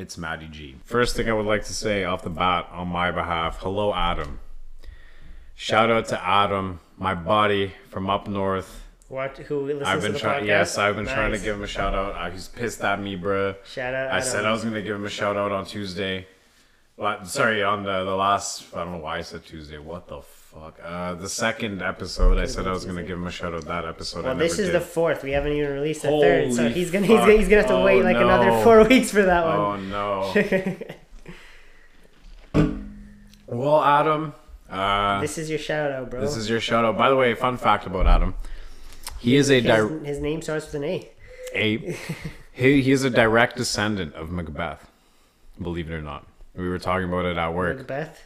It's Matty G. First thing I would like to say off the bat on my behalf hello, Adam. Shout out to Adam, my buddy from up north. What? Who listens I've to been the trying. podcast? Yes, I've been trying to give him a shout out. Uh, he's pissed at me, bruh. Shout out. I said I was gonna give him a shout out on Tuesday. La- Sorry, on the, the last. I don't know why I said Tuesday. What the fuck? Uh, the second episode, I said I was gonna give him a shout out. That episode, Well, never this is did. the fourth. We haven't even released the third, so he's gonna he's gonna, he's gonna have to Oh, wait like another four weeks for that one. Oh no. well, Adam, uh, This is your shout out, bro. this is your shout out. By the way, fun fact about Adam: he is a his, his name starts with an A. a he, he is a direct descendant of Macbeth. Believe it or not, we were talking about it at work. Macbeth.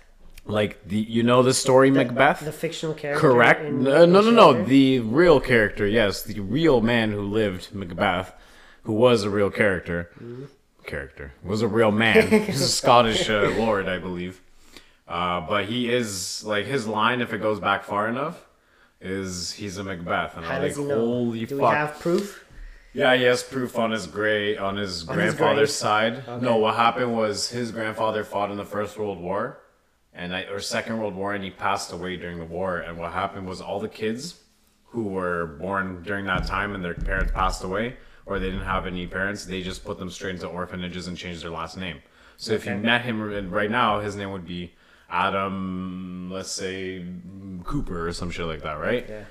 Like the you know the story Macbeth. The fictional character. Correct. in- No, no, no, no. The real character, yes, the real man who lived Macbeth, who was a real character. Character was a real man. He's a Scottish uh, lord, I believe. Uh, but he is like his line, if it goes back far enough, is he's a Macbeth, and How I'm like, holy Do fuck. we have proof? Yeah, he has proof on his gray on his On grandfather's grave? side. Okay. No, what happened was his grandfather fought in the First World War, and I, or Second World War, and he passed away during the war. And what happened was all the kids who were born during that time and their parents passed away, or they didn't have any parents, they just put them straight into orphanages and changed their last name. So if you met him right now, his name would be Adam, let's say Cooper or some shit like that, right? Yeah.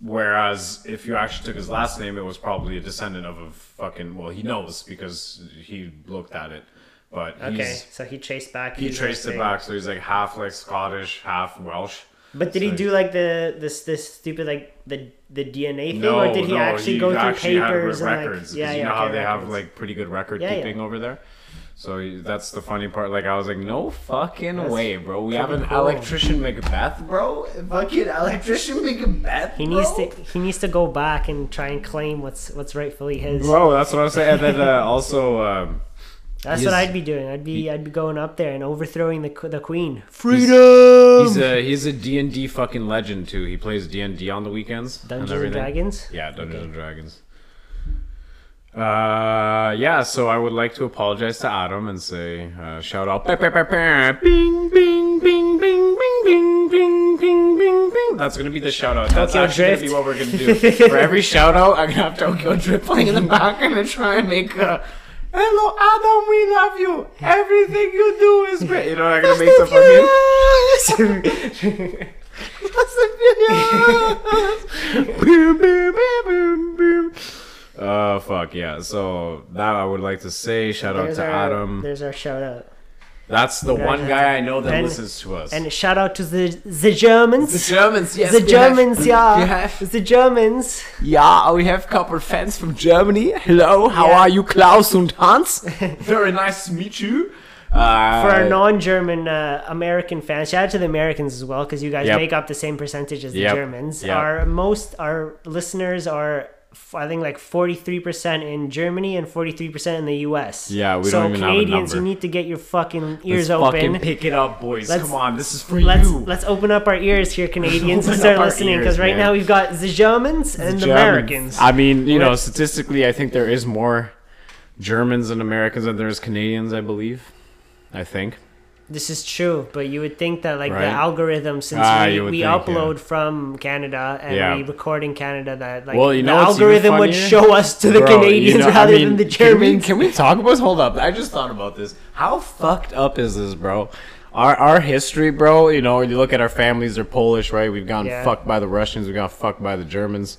Whereas if you actually took his last name, it was probably a descendant of a fucking. Well, he knows because he looked at it. But Okay, so he traced back. he traced it back, so he's like half like Scottish, half Welsh. But did he do like the this this stupid like the the DNA thing, No, or did he no, actually go through actually had papers and records? like yeah yeah you know how okay, they have like pretty good record Yeah, yeah. keeping over there. So that's the funny part. Like I was like, no fucking That's way, bro. We have an cool. electrician Macbeth, bro. Fucking electrician Macbeth. He bro? needs to he needs to go back and try and claim what's what's rightfully his. Bro, that's what I'm saying. And then uh, also. Um, That's he's- what I'd be doing. I'd be I'd be going up there and overthrowing the the queen. Freedom. He's a he's a D and D fucking legend too. He plays D and D on the weekends. Dungeons and everything. Dragons. Yeah, Dungeons and Dragons. Uh, yeah. So I would like to apologize to Adam and say uh, shout out. Bing bing bing bing bing bing bing bing bing bing bing. That's gonna be the shout out. That's Tokyo actually Drift. gonna be what we're gonna do. For every shout out, I'm gonna have Tokyo Drift playing in the background and try and make. Uh, Hello, Adam. We love you. Everything you do is great. You know, I'm gonna make some fucking. What's the video? boom, boom, boom, boom, boom. Uh, fuck yeah. So that I would like to say. Shout out There's to our Adam. there's our shout out. That's the one guy I know that And- listens to us. And shout out to the the Germans. the Germans, yes. the we have- Germans, yeah. we have- The Germans. Yeah, we have a couple fans from Germany. Hello, how Yeah. are you, Klaus and Hans? Very nice to meet you. Uh, For our non-German uh, American fans, shout out to the Americans as well, because you guys Yep. make up the same percentage as the Yep. Germans. Yep. Our most our listeners are, f- I think, like forty-three percent in Germany and forty-three percent in the U.S. Yeah, we so don't even have a Canadians, you need to get your fucking ears let's open. Fucking pick it up, boys. Let's- Come on, this is for Let's you. let's open up our ears here, Canadians, and start listening. Because right man. now we've got the Germans and the Germans. Americans. I mean, you know, statistically, I think there is more Germans and Americans than there is Canadians. I believe. I think. This is true, but you would think that like Right. the algorithm, since Ah, we, we think, upload from Canada and Yeah. we record in Canada, that like Well, you know the algorithm would show us to the Bro, you Canadians know, I rather mean, than the can we- Germans. Can we, talk about? This? Hold up, I just thought about this. How fucked up is this, bro? Our our history, bro. You know, you look at our families; they're Polish, right? We've gotten Yeah. fucked by the Russians. We got fucked by the Germans.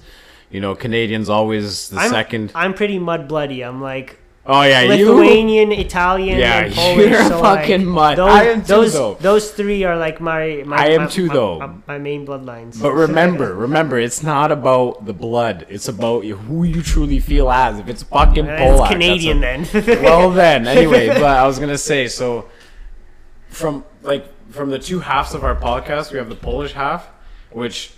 You know, Canadians always the I'm, second. I'm pretty mud bloody. I'm like oh yeah, you. Lithuanian, Italian, Yeah, and Polish. you're so fucking like, mud. Those, I am too, those, though. those three are like my. my I am my- too, my- though. My, my main bloodlines. But remember, remember, it's not about the blood. It's about who you truly feel as. If it's fucking Polak, it's Canadian then. well then anyway but i was gonna say so from like from the two halves of our podcast we have the polish half which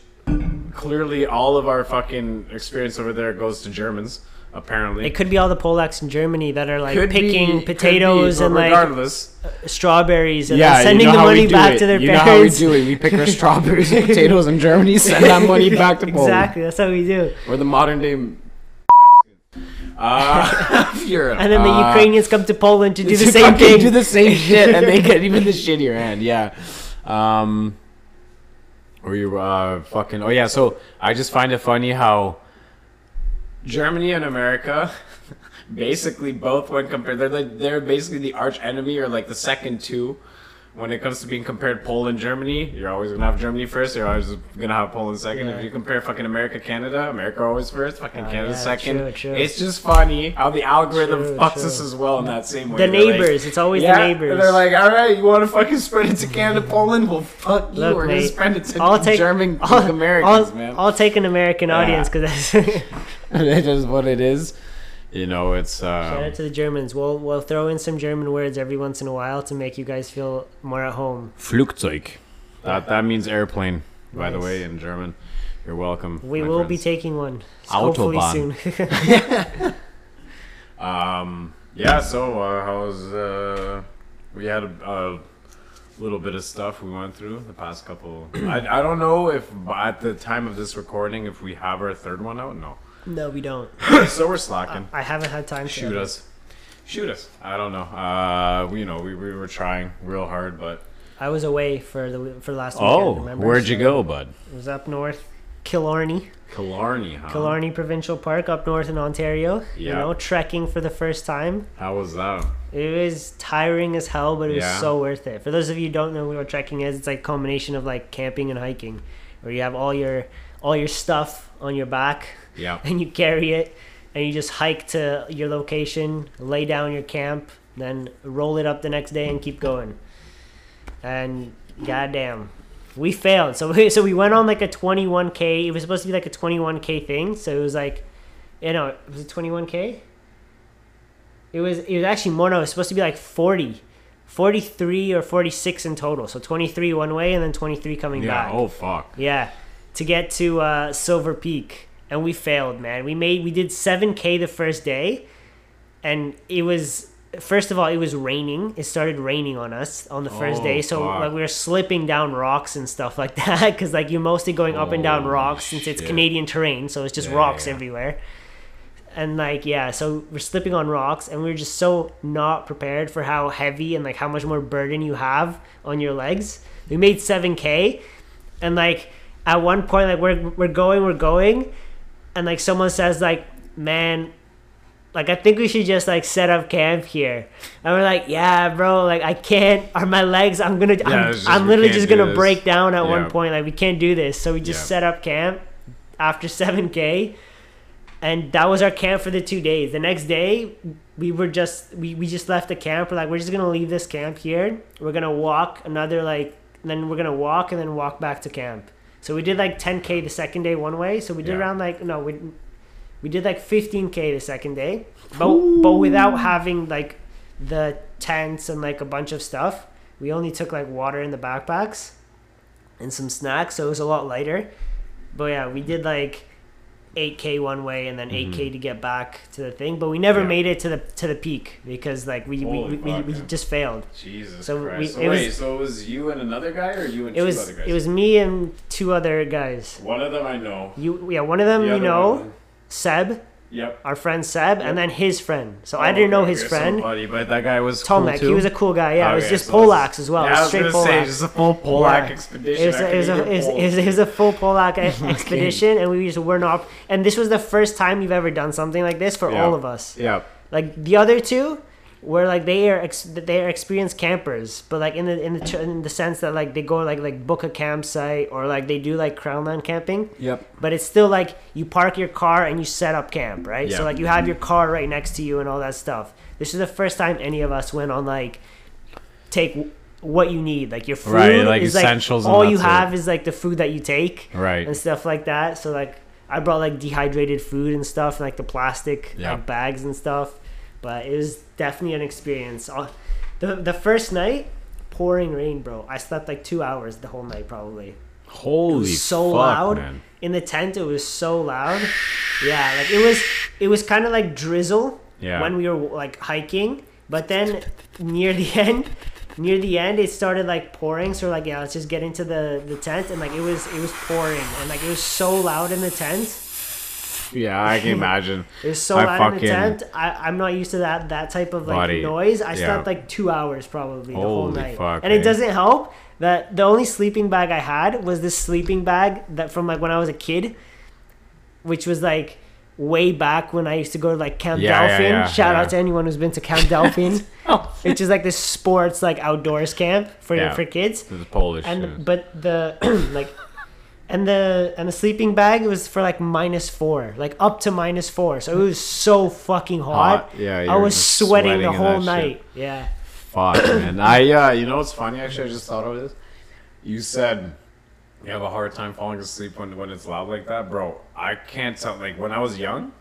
clearly all of our fucking experience over there goes to germans apparently it could be all the Polacks in Germany that are like Could picking be, potatoes but and like regardless strawberries and yeah sending you know the money back it. to their you know parents. how we do it we pick our strawberries and potatoes in germany send that money back to Poland. exactly, that's how we do. We're the modern day. Uh, Europe. And then the Uh, Ukrainians come to Poland to do the same thing. Do the same shit, and they get even the shittier hand. Yeah. Um. Or you uh fucking oh yeah. So I just find it funny how Germany and America basically both when compared they're like they're basically the arch enemy or like the second two when it comes to being compared Poland Germany you're always gonna have Germany first you're always gonna have Poland second Yeah. if you compare fucking America Canada America always first fucking Oh, Canada yeah, second true, true. it's just funny how the algorithm True, fucks us as well in that same way the They're like, neighbors. it's always yeah, the neighbors. they're like, all right, you want to fucking spread it to Canada, Poland? Well, fuck you. Look, We're gonna spread it to I'll take German I'll, Americans, I'll, man. I'll take an American audience because it is what it is. You know, it's shout uh, out to the Germans. We'll we'll throw in some German words every once in a while to make you guys feel more at home. Flugzeug. That that means airplane, by the way, in German. You're welcome. We will be taking one hopefully Autobahn. soon. Um. Yeah. So, uh, how's uh? We had a, a little bit of stuff we went through the past couple. I I don't know if at the time of this recording if we have our third one out. No. No, we don't. so we're slacking. I haven't had time to Shoot us. Shoot us. I don't know. Uh, we, you know, we, we were trying real hard, but. I was away for the for last weekend. remember? Oh, where'd you So go, bud? It was up north, Killarney, Killarney, huh? Killarney Provincial Park, up north in Ontario. Yeah. You know, trekking for the first time. How was that? It was tiring as hell, but it was Yeah. so worth it. For those of you who don't know what trekking is, it's like a combination of like camping and hiking, where you have all your all your stuff on your back Yeah. and you carry it and you just hike to your location, lay down your camp, then roll it up the next day and keep going. And goddamn, we failed. So we, so we went on like a 21k. It was supposed to be like a 21k thing. So it was like, eh, you know, was it 21k? It was it was actually more. No, it was supposed to be like 40. 43 or 46 in total. So 23 one way and then 23 coming Yeah. back. Oh, fuck. Yeah, to get to uh, Silver Peak, and we failed, man. We made we did seven k the first day, and it was first of all it was raining. It started raining on us on the first Oh, day, so like we were slipping down rocks and stuff like that because like you're mostly going up and down Holy rocks since it's. Canadian terrain, so it's just Yeah, rocks yeah. everywhere. And like yeah, so we're slipping on rocks, and we are just so not prepared for how heavy and like how much more burden you have on your legs. We made seven k, and like at one point like we're we're going we're going and like someone says like man like i think we should just like set up camp here. And we're like yeah bro like i can't are my legs i'm gonna I'm, just- I'm literally just gonna break down at Yeah. one point like we can't do this. So we just Yeah. set up camp after 7k and that was our camp for the two days. The next day we were just we, we just left the camp. We're like we're just gonna leave this camp here. We're gonna walk another like then we're gonna walk and then walk back to camp so we did like 10k the second day one way. So we did Yeah. around like no we we did like 15k the second day. But but without having like the tents and like a bunch of stuff we only took like water in the backpacks and some snacks. So it was a lot lighter. But yeah we did like 8k one way and then 8k to get back to the thing but we never Mm-hmm. Yeah. made it to the to the peak because like we we, Holy we, we, fuck, we man. just failed Jesus So Christ. we- so it was- so it was you and another guy, or you and it two was other guys? it was me and two other guys One of them I know. you yeah one of them The you know one- seb Yep. our friend seb Yep. and then his friend so Oh, i didn't know his friend Somebody, but that guy was Tomek, cool too. he was a cool guy. Yeah, it was just so Polacks as well. Yeah, it I was straight Polacks. say just a full Polak Yeah. expedition. It was, I it, was a, it, was, it, was, a full Polak e- expedition, and we just were not. And this was the first time we've ever done something like this for Yeah. all of us. Yeah. Like the other two were like they are ex- they are experienced campers, but like in the in the in the sense that like they go like like book a campsite or like they do like crownland camping. Yep. But it's still like you park your car and you set up camp, right? Yeah. So like you have your car right next to you and all that stuff. This is the first time any of us went on like take w- what you need, like your food Right, like is essentials like and all you have is like the food that you take Right. and stuff like that. So like I brought like dehydrated food and stuff, like the plastic Yeah. like bags and stuff. But it was definitely an experience. Uh, The the first night, pouring rain, bro. I slept like two hours the whole night probably Holy was so fuck, loud man. in the tent. It was so loud. Yeah, like it was. It was kind of like drizzle Yeah. when we were like hiking, but then near the end, near the end, it started like pouring. So like, yeah, let's just get into the the tent, and like it was it was pouring, and like it was so loud in the tent. Yeah, I can imagine. It was so I loud in the fucking- tent. I, I'm not used to that that type of like Buddy, noise. I yeah. slept like two hours probably the whole night, fuck, and it eh? doesn't help that the only sleeping bag I had was this sleeping bag that from like when I was a kid, which was like way back when I used to go to like Camp Yeah, yeah, Delphin. yeah, Shout yeah. out to anyone who's been to Camp Delphin, which is like this sports like outdoors camp for Yeah. for kids The Polish. and shit. but the like and the and the sleeping bag it was for like minus four like up to minus four so it was so fucking hot, Hot, yeah, i was sweating, sweating the whole night shit. yeah Fuck, man. I, uh, you know what's funny? Actually, I just thought of this. You said you have a hard time falling asleep when, when it's loud like that, bro. I can't tell. Like when I was young,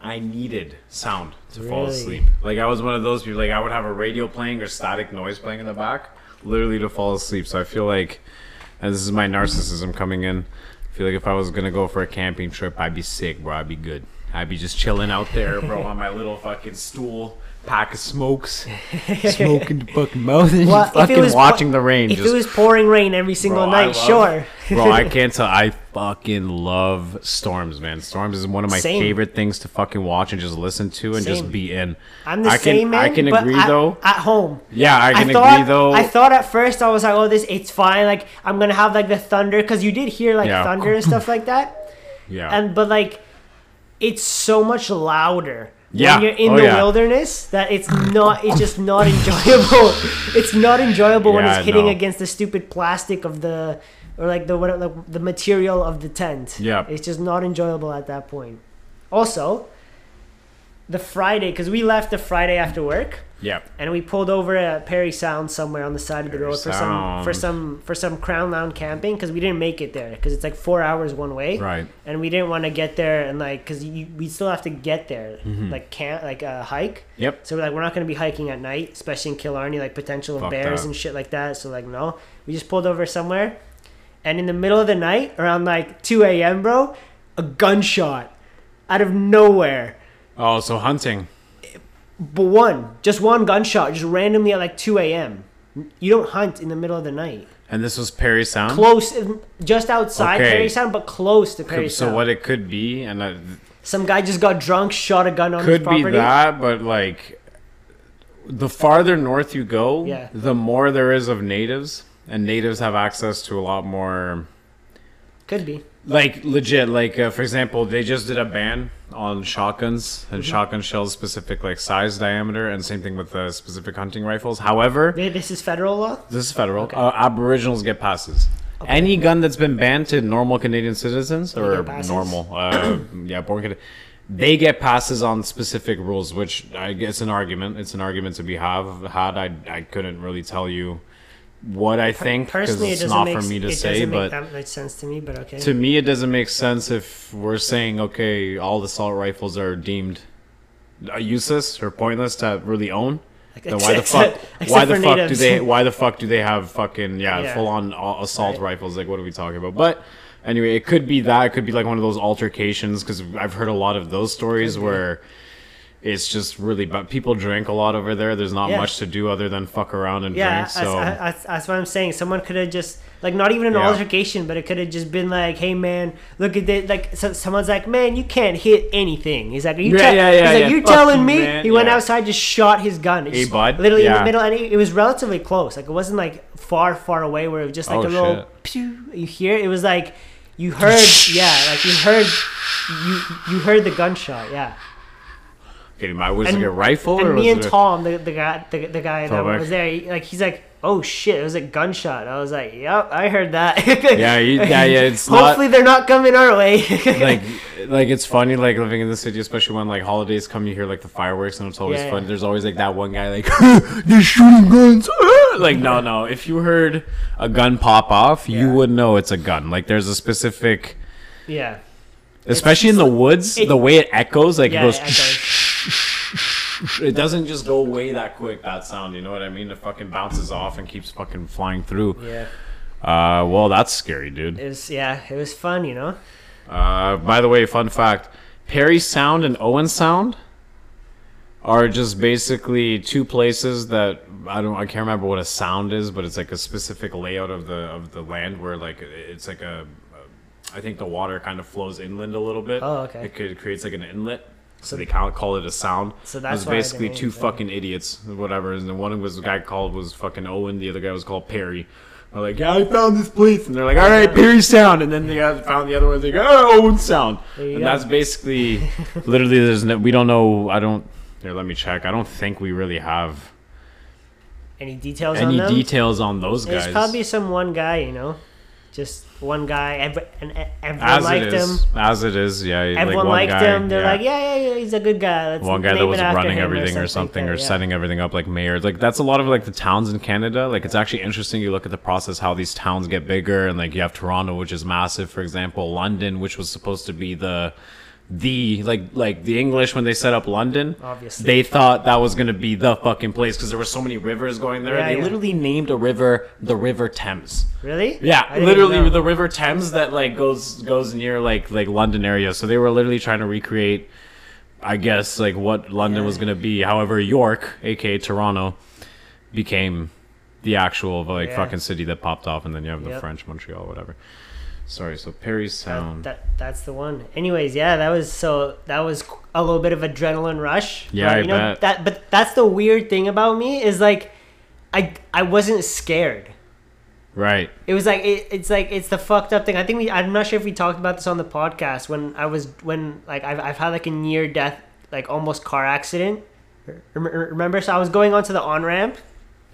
I needed sound to fall asleep. Like I was one of those people. Like I would have a radio playing or static noise playing in the back, literally to fall asleep. So I feel like, and this is my narcissism coming in. I feel like if I was gonna go for a camping trip, I'd be sick, bro. I'd be good. I'd be just chilling out there, bro, on my little fucking stool, pack of smokes, smoking the fucking mouth, and Well, it fucking was po- watching the rain. if just, it was pouring rain every single Bro, night love- sure bro, I can't tell. I fucking love storms, man. Storms is one of my Same. favorite things to fucking watch and just listen to and Same. just be in. i'm the I can, same man I can agree at, though. at home Yeah, I can thought, agree though. I thought at first I was like, "Oh, this it's fine. Like I'm gonna have like the thunder because you did hear like Yeah. thunder and stuff like that." yeah, and but like it's so much louder Yeah. when you're in Oh, the yeah. wilderness that it's not it's just not enjoyable it's not enjoyable when it's hitting no. against the stupid plastic of the or like the what like the material of the tent Yeah. it's just not enjoyable at that point also the friday because we left the friday after work yeah, and we pulled over at Parry Sound somewhere on the side of the road for some for some for some Crown land camping because we didn't make it there because it's like four hours one way right. and we didn't want to get there and like because we still have to get there Mm-hmm. like can't like a hike Yep. so we're like we're not going to be hiking at night especially in killarney like potential of Fuck bears that. and shit like that so like no we just pulled over somewhere and in the middle of the night around like 2 a.m bro a gunshot out of nowhere Oh, so hunting. But one just one gunshot just randomly at like 2 a.m you don't hunt in the middle of the night And this was Parry Sound. close just outside Okay. Parry Sound but close to Parry so Sound So what it could be, and uh, some guy just got drunk shot a gun on his could be property that, but like the farther north you go, Yeah. the more there is of natives, and natives have access to a lot more. could be Like legit, like uh, for example, they just did a ban on shotguns and Mm-hmm. shotgun shells, specific like size, diameter, and same thing with the specific hunting rifles. However, Th- This is federal law. this is federal. Uh, Aboriginals get passes. Any gun that's been banned to normal Canadian citizens or normal, uh, yeah, born Canadian, they get passes on specific rules. Which I guess an argument. It's an argument to be have had. I I couldn't really tell you what I think Personally, it it's doesn't not make for me to it say. doesn't But make that much sense to me. But okay. to me, it doesn't make sense if we're saying okay, all the assault rifles are deemed uh, useless or pointless to really own. Like, Then why the fuck? except Why the fuck do they? Why the fuck do they have fucking yeah, Yeah. full on assault Right. rifles? Like, what are we talking about? But anyway, it could be that. It could be like one of those altercations because I've heard a lot of those stories where it's just really bad. People drink a lot over there. There's not Yeah. much to do other than fuck around and Yeah, drink. So that's, that's what I'm saying. Someone could have just like not even an Yeah. altercation, but it could have just been like, "Hey man, look at this!" Like so, someone's like, "Man, you can't hit anything." He's like, "Are you, Yeah, te- yeah, yeah, he's like, you telling you, me?" man. He went outside, just shot his gun. Hey, just- bud. Literally in the middle, and it, it was relatively close. Like it wasn't like far, far away where it was just like Oh, a little shit. pew. You hear it? It was like you heard, yeah, like you heard, you you heard the gunshot, yeah. Okay, my was And- a rifle And me and it a- Tom, the, the guy, the, the guy that was there, he, like he's like, "Oh shit, it was a gunshot." I was like, "Yep, I heard that." Yeah, you- yeah, yeah, it's not- Hopefully, they're not coming our way. like like it's funny like living in the city especially when like holidays come you hear like the fireworks and it's always Yeah, fun yeah. there's always like that one guy like they're shooting guns like no no if you heard a gun pop off you Yeah. would know it's a gun like there's a specific yeah, especially in the woods it- the way it echoes like it goes it. it doesn't just go away that quick that sound you know what i mean it fucking bounces off and keeps fucking flying through yeah, uh well that's scary dude it was yeah, it was fun, you know. Uh, by the way, fun fact: Parry Sound and Owen Sound are just basically two places that I don't I can't remember what a sound is, but it's like a specific layout of the of the land where like it's like a I think the water kind of flows inland a little bit. Oh, okay. It, could, it creates like an inlet. So they call it a sound. So it that's was basically two fucking idiots, whatever. And the one was the guy called was fucking Owen. The other guy was called Parry. They're like, yeah, I found this place, and they're like, all right, Parry Sound, and then they got, found the other one. They go, oh, ah, Owen Sound, and go. that's basically, literally, there's no, we don't know. I don't. Here, let me check. I don't think we really have Any details on any them? details on those There's guys. probably some one guy, you know, just one guy. Every, and everyone as liked it is, him. as it is, yeah. like Everyone one liked guy, him. They're like, yeah, yeah, yeah, he's a good guy. Let's one guy that was running everything or like something or yeah. setting everything up like mayor like that's a lot of like the towns in canada like it's actually interesting you look at the process how these towns get bigger and like you have toronto which is massive for example london which was supposed to be the the like like the english when they set up london Obviously. they thought that was going to be the fucking place because there were so many rivers going there Yeah, they yeah. literally named a river the river thames Really? yeah, literally the River Thames that like goes goes near like like London area. So they were literally trying to recreate, I guess, like what London Yeah. was gonna be. However, York, aka Toronto, became the actual like fucking city that popped off, and then you have the Yep. French Montreal, whatever. Sorry, so Parry's Sound. that that's the one. Anyways, yeah, that was so that was a little bit of adrenaline rush. Yeah, I you know, bet. that. But that's the weird thing about me is like, I I wasn't scared. right. It was like it, it's like it's the fucked up thing. I think we. I'm not sure if we talked about this on the podcast when I was when like I've I've had like a near death like almost car accident. Remember, so I was going onto the on ramp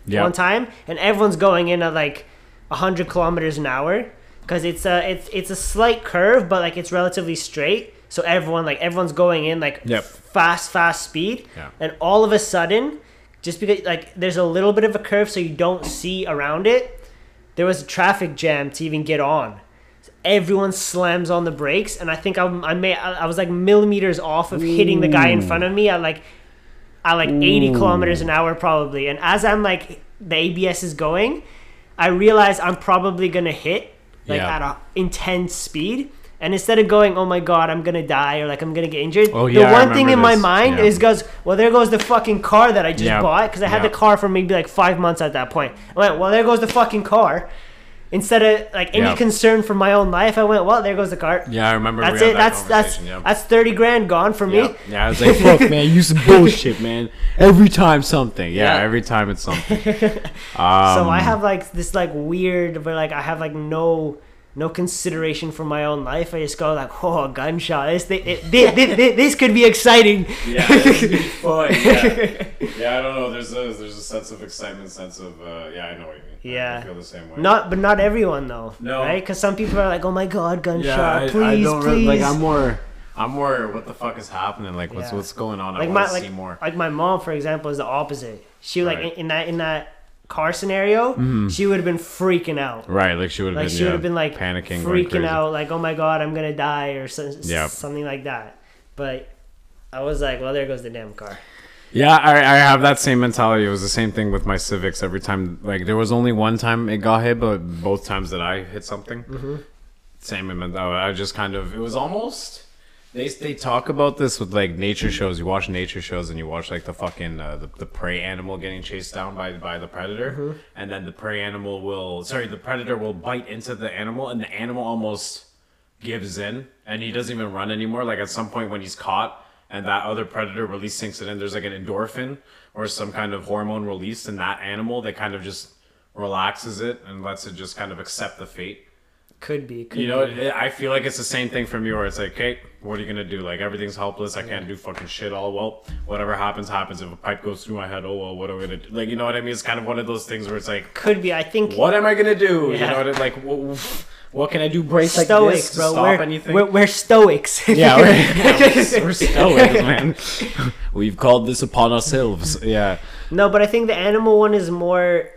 Yeah. one time, and everyone's going in at like hundred kilometers an hour because it's a it's it's a slight curve, but like it's relatively straight. So everyone like everyone's going in like Yep. fast fast speed, Yeah. and all of a sudden, just because like there's a little bit of a curve, so you don't see around it, there was a traffic jam to even get on. Everyone slams on the brakes, and I think I, I may I I was like millimeters off of hitting the guy in front of me at like at like 80 kilometers an hour probably. And as I'm like the ABS is going, I realize I'm probably gonna hit like Yeah. at a intense speed. And instead of going, oh my god, I'm gonna die or like I'm gonna get injured, Oh, the yeah, I one thing in my mind Yeah. is goes, well, there goes the fucking car that I just bought because I had the car for maybe like five months at that point. I went, well, there goes the fucking car. Instead of like any Yeah. concern for my own life, I went, well, there goes the cart. Yeah, I remember. That's it. that That's that's yeah. that's thirty grand gone for me. Yeah. yeah, I was like, fuck, man, you some bullshit, man. Every time something. Yeah, Yeah. every time it's something. so Um, I have like this like weird, but like I have like no no consideration for my own life. I just go like, oh, a gunshot. This thi- it, thi- thi- thi- this could be exciting. Yeah, this would be fun. Yeah. yeah, I don't know. There's a there's a sense of excitement, sense of uh, yeah, I know what you Yeah. I feel the same way. Not, but not everyone though. No. right? Because some people are like, oh my god, gunshot, yeah, I, please, I don't please. really, like. I'm more. I'm more. What the fuck is happening? Like, what's Yeah. what's going on? I like want my to like, see more. like my mom, for example, is the opposite. She like Right. in, in that in that car scenario, mm-hmm. she would have been freaking out. Right, like she would have Like been. she would yeah, have been like panicking, freaking out, like oh my god, I'm gonna die or so, Yeah. something like that. But I was like, well, there goes the damn car. Yeah, I, I have that same mentality. It was the same thing with my Civics. Every time, like, there was only one time it got hit, but both times that I hit something, Mm-hmm. same. in men- I just kind of. It was almost. They they talk about this with like nature shows. You watch nature shows and you watch like the fucking uh, the, the prey animal getting chased down by by the predator, Mm-hmm. and then the prey animal will sorry the predator will bite into the animal, and the animal almost gives in and he doesn't even run anymore. Like at some point when he's caught and that other predator release sinks it in, there's like an endorphin or some kind of hormone released in that animal that kind of just relaxes it and lets it just kind of accept the fate. Could be. Could You know, be. I feel like it's the same thing for me where it's like, hey, what are you gonna do? Like everything's helpless. I can't do fucking shit. All well, whatever happens, happens. If a pipe goes through my head, oh well, what am I gonna do? Like you know what I mean? It's kind of one of those things where it's like, Could be. I think what am I gonna do? You know what? I- mean? Like, what, what can I do? Brace like stoics, this to bro. stop we're, anything? We're, we're stoics. Yeah, we're, yeah, we're stoics, man. We've called this upon ourselves. Yeah. no, but I think the animal one is more.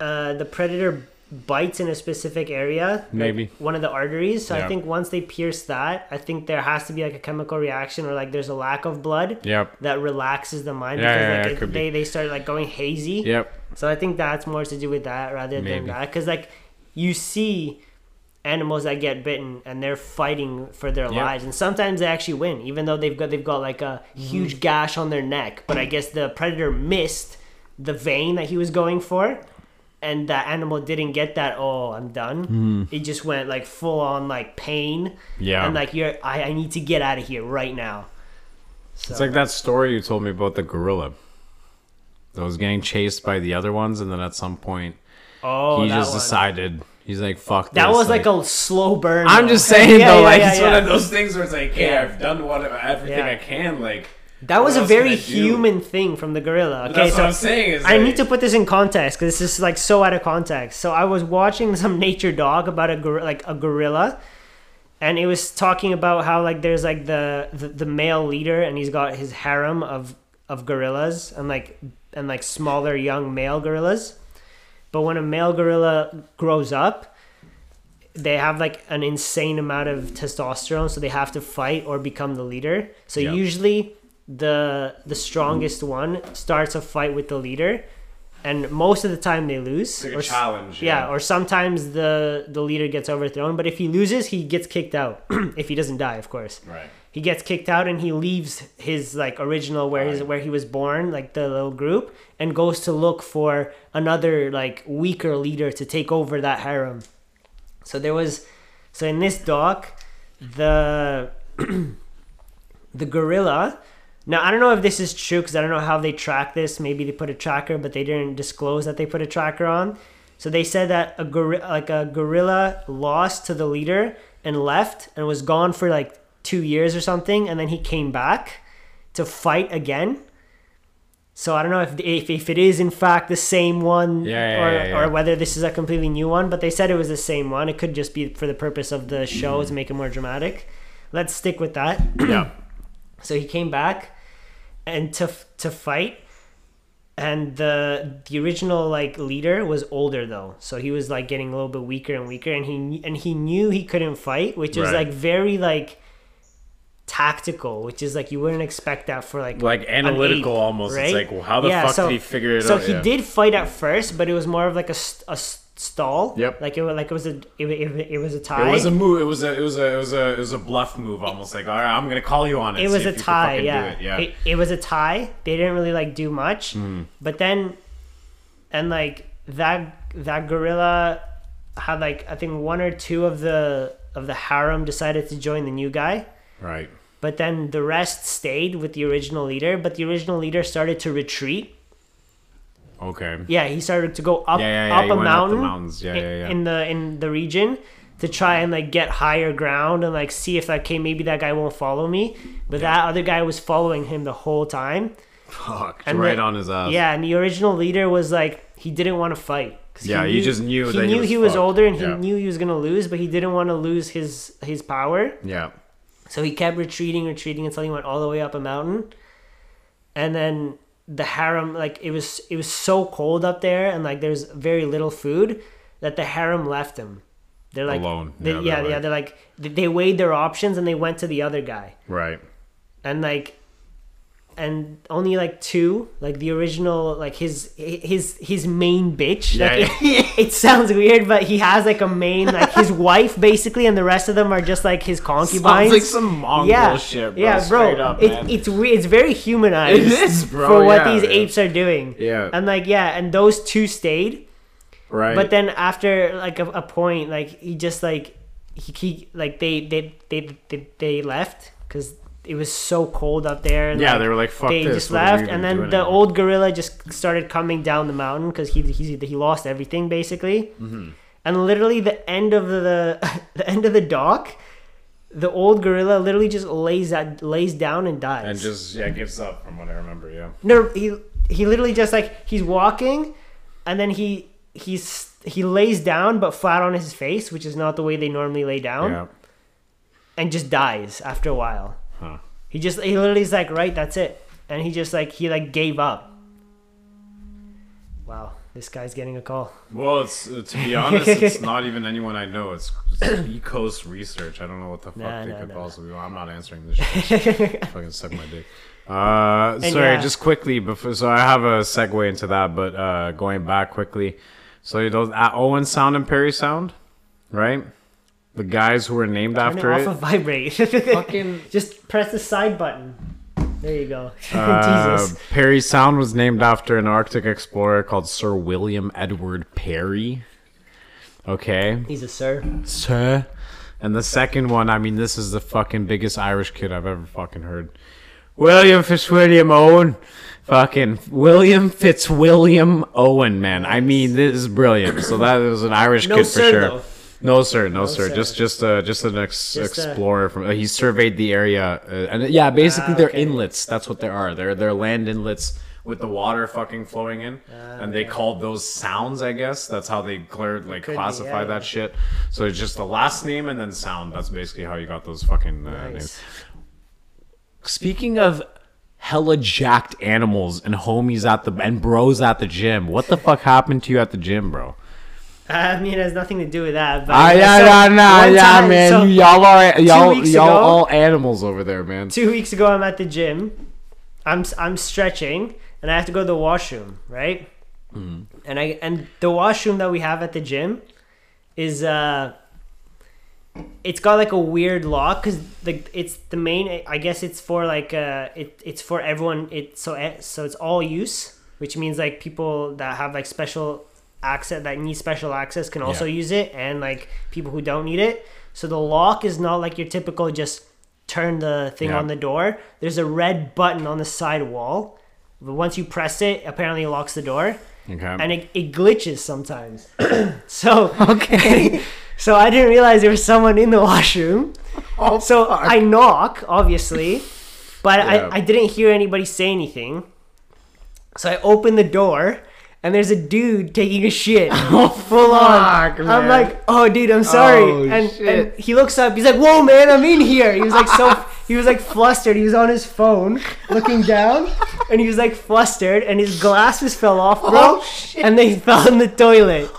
Uh, the predator bites in a specific area, like Maybe. one of the arteries. So I think once they pierce that, I think there has to be like a chemical reaction or like there's a lack of blood Yep. that relaxes the mind Yeah, because yeah, like yeah, it it- could be. they they start like going hazy. Yep. So I think that's more to do with that rather Maybe. than that. Because like you see animals that get bitten and they're fighting for their Yep. lives, and sometimes they actually win, even though they've got they've got like a huge mm. gash on their neck. But I guess the predator missed the vein that he was going for. and that animal didn't get that. Oh, I'm done. Mm. It just went like full on like pain. Yeah. and like you're, I, I need to get out of here right now. So, It's like that story you told me about the gorilla that was getting chased by the other ones, and then at some point oh, he just one. decided he's like, "Fuck." That this," was like a slow burn. I'm though. just saying Yeah, though, yeah, like yeah, it's one of those things where it's like, "Okay, Yeah. I've done what everything. I can." Like That was a very human thing from the gorilla. Okay, That's so what I'm saying. Is I like, need to put this in context because this is like so out of context. So I was watching some nature dog about a gor- like a gorilla, and it was talking about how like there's like the, the the male leader and he's got his harem of of gorillas and like and like smaller young male gorillas. But when a male gorilla grows up, they have like an insane amount of testosterone, so they have to fight or become the leader. So Yep. usually the the strongest one starts a fight with the leader, and most of the time they lose. like Or challenge. yeah, or sometimes the the leader gets overthrown. But if he loses, he gets kicked out. if he doesn't die, of course right. He gets kicked out and he leaves his like original where his where he was born like the little group and goes to look for another like weaker leader to take over that harem. So there was so in this doc the the gorilla now i don't know if this is true because i don't know how they track this. Maybe they put a tracker but they didn't disclose that they put a tracker on. So they said that a gorilla like a gorilla lost to the leader and left and was gone for like two years or something and then he came back to fight again. So i don't know if if, if it is in fact the same one Yeah, yeah, or, yeah, or whether this is a completely new one but they said it was the same one. It could just be for the purpose of the show to make it more dramatic. Let's stick with that. Yeah. so he came back and to to fight and the the original like leader was older though. So he was like getting a little bit weaker and weaker and he and he knew he couldn't fight which is Right. like very like tactical which is like you wouldn't expect that for like Like an analytical ape, almost. It's like, well, how the Yeah, fuck so- did he figure it so out? So he Yeah. did fight at first but it was more of like a, a stall Yep. like it was like it was a it, it, it was a tie It was a move. It was a. It was a. It was a. It was a bluff move, almost like, all right, I'm gonna call you on it. it was a tie yeah. it. Yeah. It, it was a tie they didn't really like do much Mm-hmm. but then and like that that gorilla had like i think one or two of the of the harem decided to join the new guy right. But then the rest stayed with the original leader but the original leader started to retreat Okay. yeah he started to go up Yeah, yeah, yeah, up he a up mountain mountains. Yeah, i- yeah, yeah. in the in the region to try and like get higher ground and like see if like okay maybe that guy won't follow me but that other guy was following him the whole time Fuck. And right the- on his ass. yeah and the original leader was like he didn't want to fight. Yeah, he just knew he that he knew was he was older and he knew he was gonna lose but he didn't want to lose his his power Yeah. So he kept retreating, retreating until he went all the way up a mountain. And then the harem, like it was, it was so cold up there, and like there's very little food that the harem left him. They're like Alone. They, Yeah, yeah, they're yeah. like- They're like they- they weighed their options and they went to the other guy, Right. and like, and only like two, like the original, like his his his main bitch. Yeah, like, It, it sounds weird, but he has like a main, like his wife basically, and the rest of them are just like his concubines Sounds like some Mongol yeah, shit, bro. Yeah, bro. Straight up, it, it's it's very humanized. It is, bro, for what yeah, these yeah. apes are doing. Yeah. And like yeah, and those two stayed, right. but then after like a, a point, like he just like he, he like they they they they, they left because it was so cold up there. Yeah, like, they were like, "Fuck They this, just what are we left, and then the anymore?" old gorilla just started coming down the mountain because he he he lost everything basically. Mm-hmm. And literally, the end of the the end of the doc, the old gorilla literally just lays that lays down and dies. and just yeah gives up from what I remember. Yeah. no, he he literally just like he's walking, and then he he's he lays down but flat on his face, which is not the way they normally lay down, Yeah. and just dies after a while. He just he literally is like right, that's it, and he just like he like gave up. Wow, this guy's getting a call. Well, it's uh, to be honest, it's not even anyone I know. It's, it's E Coast Research. I don't know what the fuck Nah, they nah, could nah. possibly. I'm not answering this. Shit. Fucking suck my dick. Uh, sorry, yeah. just quickly before. So I have a segue into that, but uh, going back quickly. So those at Owen Sound and Parry Sound, right? The guys who were named Turn after it it. off of vibrate. Fucking just press the side button. There you go. Uh, Jesus. Parry Sound was named after an Arctic explorer called Sir William Edward Parry. Okay. He's a sir. Sir. And the second one, I mean, this is the fucking biggest Irish kid I've ever fucking heard. William Fitzwilliam Owen. Fucking William Fitzwilliam Owen, man. I mean, this is brilliant. So that is an Irish No kid for sir, sure. though. No sir, no, sir. sir. Just just uh just an ex- Just a- explorer from uh, he surveyed the area uh, and yeah, basically Ah, they're inlets. That's what they are. They're they're land inlets with the water fucking flowing in. Ah, and they called those sounds, I guess. That's how they cleared like Could be, classify yeah, that yeah. shit. So it's just the last name and then sound. That's basically how you got those fucking uh, names. Speaking of hella jacked animals and homies at the and bros at the gym, what the fuck happened to you at the gym, bro? I mean, it has nothing to do with that. But Ah, yeah, so, yeah, nah, yeah, time- man. so you, y'all are y'all, y'all ago- all animals over there, man. two weeks ago, I'm at the gym. I'm I'm stretching, and I have to go to the washroom, right? Mm-hmm. And I and the washroom that we have at the gym is uh, it's got like a weird lock because the it's the main. I guess it's for like uh, it it's for everyone. It so so it's all use, which means like people that have like special access that need special access can also Yeah. use it, and like people who don't need it. So the lock is not like your typical just turn the thing Yeah. on the door. There's a red button on the side wall. But once you press it, apparently it locks the door, Okay. and it, it glitches sometimes. so okay. so I didn't realize there was someone in the washroom. oh, So fuck. I knock, obviously, but Yeah. I, I didn't hear anybody say anything. So I open the door, and there's a dude taking a shit. Oh, full on. fuck, I'm like, oh, dude, I'm sorry. Oh, and, and he looks up. He's like, whoa, man, I'm in here. He was like so. He was like flustered. He was on his phone, looking down, and he was like flustered, and his glasses fell off, bro, Oh, shit. and they fell in the toilet.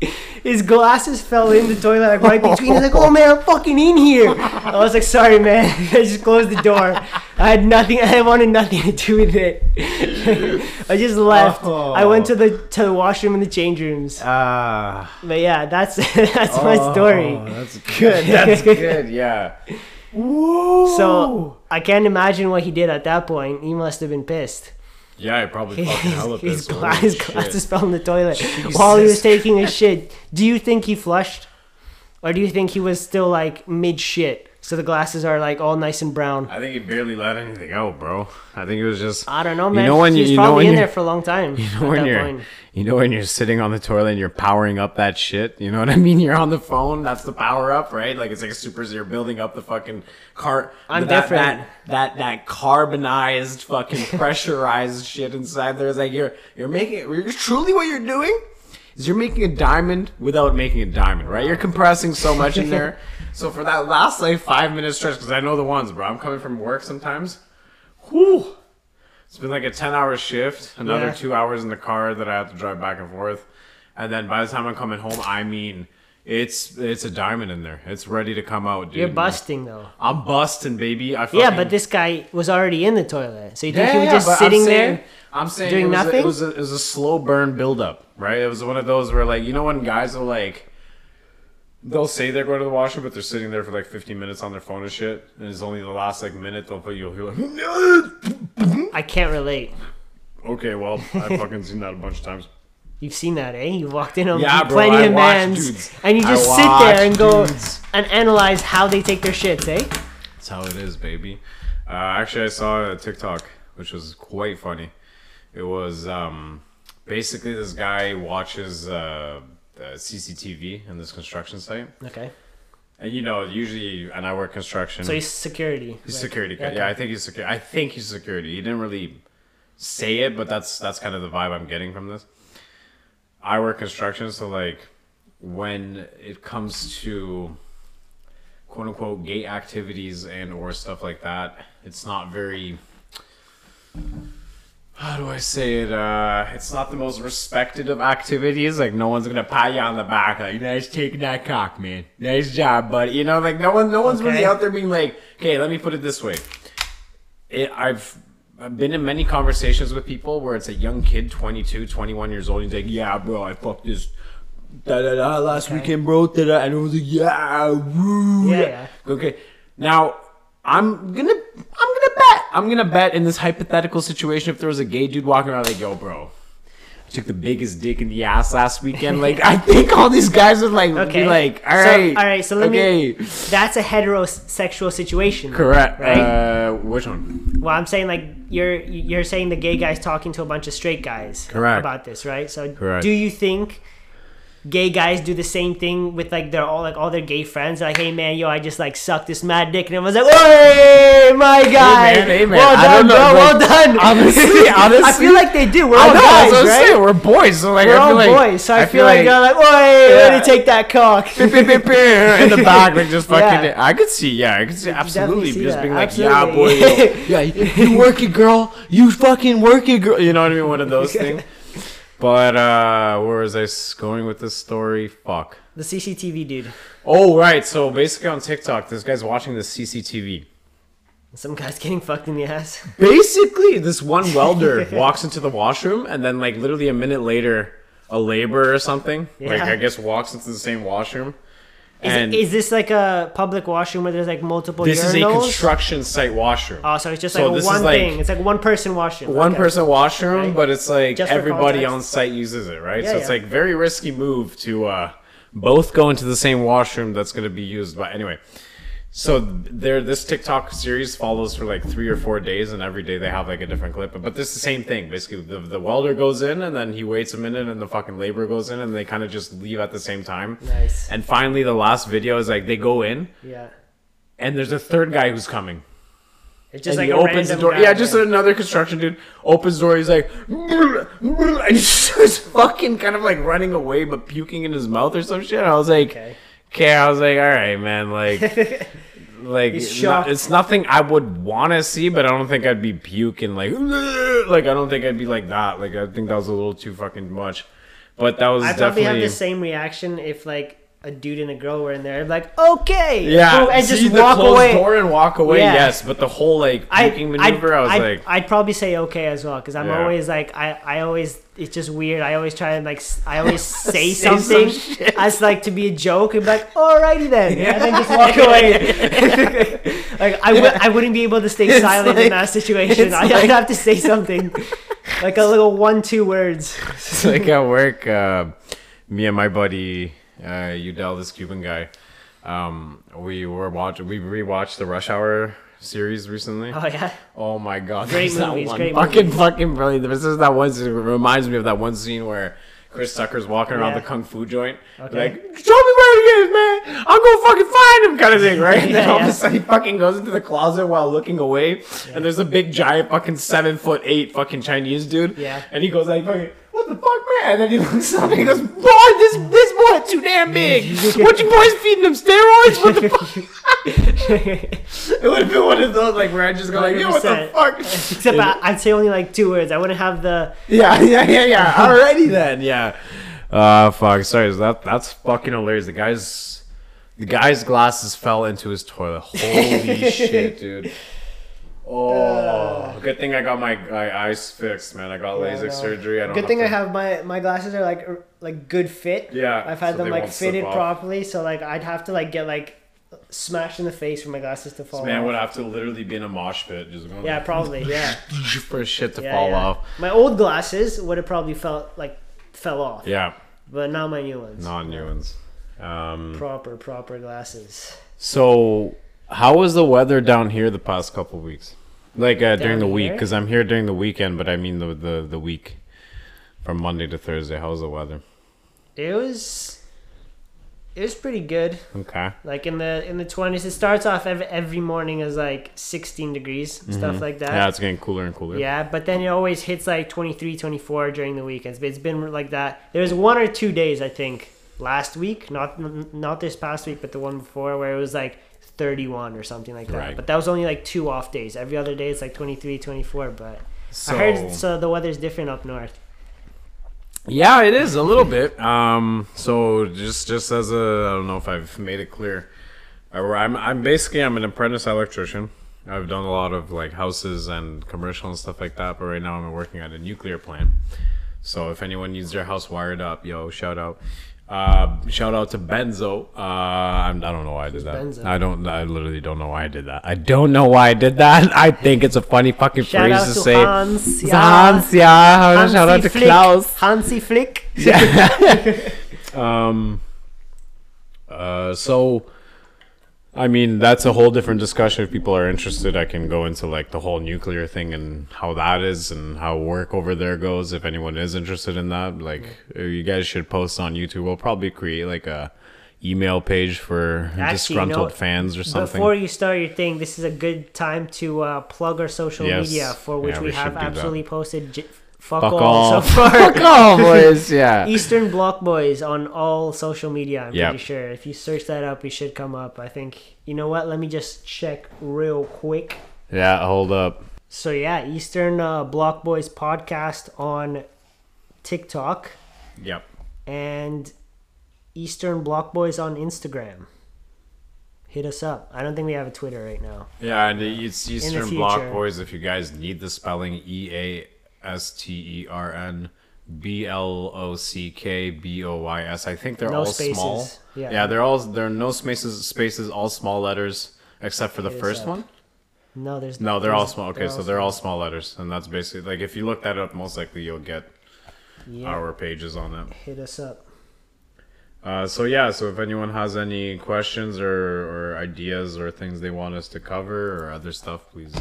His glasses fell in the toilet like right between. He's like, "Oh man, I'm fucking in here." I was like, "Sorry, man." I just closed the door. I had nothing. I wanted nothing to do with it. I just left. I went to the to the washroom and the change rooms. Ah. But yeah, that's that's my story. Oh, that's good. That's good. Yeah. Whoa. So I can't imagine what he did at that point. He must have been pissed. Yeah, I probably fucking hella his, pissed. gla- his glasses fell in the toilet while he was taking a shit. Do you think he flushed, or do you think he was still like mid shit? So the glasses are like all nice and brown. I think he barely let anything out, bro. I think it was just. I don't know, man. know when he you- you know probably when in you- there for a long time. You know when you're, point. you know when you're sitting on the toilet and you're powering up that shit. You know what I mean? You're on the phone. That's the power up, right? Like it's like a super. You're building up the fucking car. I'm that, different. That, that that carbonized fucking pressurized shit inside there is like you're you're making. You're truly what you're doing is you're making a diamond without making a diamond, right? You're compressing so much in there. So for that last like five minute stretch, because I know the ones, bro. I'm coming from work sometimes. Whew. It's been like a 10 hour shift, another Yeah. two hours in the car that I have to drive back and forth. And then by the time I'm coming home, I mean, it's it's a diamond in there. It's ready to come out, dude. You're busting though. I'm busting, baby. I Yeah, but this guy was already in the toilet. So you think yeah, he was yeah, just sitting saying- there? I'm saying doing it was nothing? A, it was a, it was a slow burn buildup, right? It was one of those where like you know when guys are like they'll say they're going to the washroom, but they're sitting there for like 15 minutes on their phone and shit, and it's only the last like minute they'll put you. You're like, I can't relate. okay, well I've fucking seen that a bunch of times. You've seen that, eh? You walked in on Yeah, bro, plenty I of mans, and you I just sit there and go dudes. and analyze how they take their shits, eh? That's how it is, baby. Uh, actually, I saw a TikTok which was quite funny. It was um, basically this guy watches uh, CCTV in this construction site. Okay. And you know, usually, and I work construction. So he's security. he's right? security guy. Okay. Yeah, I think he's security. I think he's security. He didn't really say it, but that's that's kind of the vibe I'm getting from this. I work construction, so like when it comes to quote unquote gay activities and or stuff like that, it's not very how do I say it? Uh, it's not the most respected of activities. Like no one's gonna pat you on the back, like nice taking that cock, man. Nice job, buddy. You know, like no one, no one's really Okay. out there being like, okay, let me put it this way. It, I've I've been in many conversations with people where it's a young kid, 22, 21 years old. and He's like, yeah, bro, I fucked this da da da last Okay. weekend, bro. Da da, and it was like, yeah, woo. Yeah, yeah. Okay, now I'm gonna I'm gonna bet in this hypothetical situation, if there was a gay dude walking around like, yo, bro. I Took the biggest dick in the ass last weekend. Like I think all these guys would like Okay. be like, all right, so, all right. so let me- That's a heterosexual situation. Correct. Right? Uh, which one? Well, I'm saying like you're you're saying the gay guy's talking to a bunch of straight guys Correct. about this, right? So Correct. do you think gay guys do the same thing with like their all like all their gay friends? Like, hey man, yo, I just like sucked this mad dick, and everyone's like, hey, my guy, man, hey, man, well done, don't bro, well done. honestly- I feel like they do. We're I all know. guys, I'm right? saying. We're boys, so like We're I all like boys, so I, feel like, they're like, oi, Yeah. let me take that cock. in the back, like just fucking. Yeah. I could see, yeah, I could see absolutely see just that, being like, yeah, boy, yo, yeah, you, you work it, girl, you fucking work it, girl. You know what I mean? One of those things. But uh where was I going with this story? Fuck. the CCTV dude. Oh right, so basically on TikTok, this guy's watching the CCTV. Some guy's getting fucked in the ass. Basically, this one welder walks into the washroom, and then like literally a minute later, a laborer or something, like I guess, walks into the same washroom. Is, And it, is this like a public washroom where there's like multiple this is a construction site washroom. Oh, so it's just So like one is like thing. It's like one person washroom. one Okay. person washroom, but it's like Just everybody on site uses it, right? Yeah, so it's yeah. like very risky move to uh, both go into the same washroom that's going to be used by anyway. So there, this TikTok series follows for like three or four days, and every day they have like a different clip. But this is the same thing. Basically, the, the welder goes in, and then he waits a minute, and the fucking laborer goes in, and they kind of just leave at the same time. Nice. And finally, the last video is like they go in, Yeah. and there's a third guy who's coming. It's just and like he opens the door. Yeah, just another construction dude opens the door. He's like, and he starts fucking kind of like running away, but puking in his mouth or some shit. I was like, okay, Okay. I was like, all right, man, like. Like He's no- shocked. it's nothing I would want to see, but I don't think I'd be puking like like I don't think I'd be like that. Like I think that was a little too fucking much. But that was I probably definitely have the same reaction if like a dude and a girl were in there. I'd be like, okay, yeah, and see just walk away. door and walk away. Yeah. Yes, but the whole like I, puking maneuver, I, was I'd, like, I'd probably say okay as well because I'm Yeah. always like, I, I always, it's just weird. I always try and like, I always say, Say something shit. as like to be a joke and be like, alrighty then, and then just walk away. like I would, I wouldn't be able to stay It's silent like- in that situation. it's I, like- I'd have to say something, like a little one, two words. It's like at work, uh, me and my buddy, uh, Udell, this Cuban guy, um, we were watching, we rewatched the Rush Hour series recently. Oh yeah, Oh my god, Great there's movies, one great fucking movies. fucking brilliant. This is that one. It reminds me of that one scene where Chris Tucker's walking around Yeah. the kung fu joint, Okay. like, "Show me where he is, man. I'm gonna fucking find him," kind of thing, right? And then Yeah, all of a sudden, he fucking goes into the closet while looking away, and there's a big giant fucking seven foot eight fucking Chinese dude. Yeah. and he goes like, "Fucking." What the fuck, man? And then he looks up and he goes, "Boy, this this boy too damn big. What you boys feeding them steroids? What the fuck?" It would have been one of those like where I just go like, "Yo, what the fuck?" except I, I'd say only like two words. I wouldn't have the. Yeah, yeah, yeah, yeah. Alrighty then, yeah. Uh, fuck. Sorry, that that's fucking hilarious. The guy's the guy's glasses fell into his toilet. Holy shit, dude. Oh, good thing I got my, my eyes fixed, man. I got Yeah, I LASIK surgery. I don't. Good thing have I have my my glasses are like like good fit. Yeah, I've had so them like fitted properly, so like I'd have to like get like smashed in the face for my glasses to fall To, man off. would have to literally be in a mosh pit, just going yeah, probably. Yeah. for shit to yeah, fall yeah. off. My old glasses would have probably felt like fell off, Yeah, but not my new ones. non new ones. Um, Proper, proper glasses. So, how was the weather down here the past couple weeks? Like uh, during the week, here? because I'm here during the weekend, but I mean the, the the week from Monday to Thursday. How was the weather? It was. It was pretty good. Okay. Like in the in the twenties, it starts off every, every morning as like sixteen degrees, stuff like that. Mm-hmm. Yeah, it's getting cooler and cooler. Yeah, but then it always hits like 23, 24 during the weekends. But it's been like that. There's one or two days I think last week, not not this past week, but the one before where it was like 31 or something like that. Right. But that was only like two off days. Every other day it's like 23, 24. But So, I heard so the weather's different up north. yeah, it is a little bit. Um, so just just as a, I don't know if I've made it clear. I'm I'm basically I'm an apprentice electrician. I've done a lot of like houses and commercial and stuff like that, but right now I'm working at a nuclear plant. So if anyone needs their house wired up, yo, shout out. Uh, shout out to Benzo. Uh, I'm, I don't know why I did that. Benzo? I don't. I literally don't know why I did that. I don't know why I did that. I think it's a funny fucking Shout phrase to to say. Hans, yeah. Hans, yeah. Shout out to Flick. Klaus. Hansi Flick. Yeah. Um. Uh. So. I mean, that's a whole different discussion. If people are interested, I can go into like the whole nuclear thing and how that is and how work over there goes. If anyone is interested in that, like uh, you guys should post on YouTube. We'll probably create like a email page for Actually, you know disgruntled fans or something. Before you start your thing, this is a good time to uh, plug our social Yes. media for which Yeah, we, we have do that. absolutely posted fuck, Fuck all, all. so far. Fuck all, boys. Yeah. Eastern Block Boys on all social media. I'm Yep. pretty sure. If you search that up, we should come up. I think. You know what? Let me just check real quick. Yeah. Hold up. So yeah, Eastern uh, Block Boys podcast on TikTok Yep. and Eastern Block Boys on Instagram. Hit us up. I don't think we have a Twitter right now. Yeah, and it's Eastern. Block Boys. If you guys need the spelling, E A S T E R N B L O C K B O Y S. I think they're No all spaces. small. Yeah. Yeah. they're all there are no spaces spaces, all small letters except for the first one. No, there's No, no they're all small. Okay, so they're all small letters, and that's basically like if you look that up, most likely you'll get Yeah, our pages on it. hit us up. Uh, so yeah, so if anyone has any questions or, or ideas or things they want us to cover or other stuff, please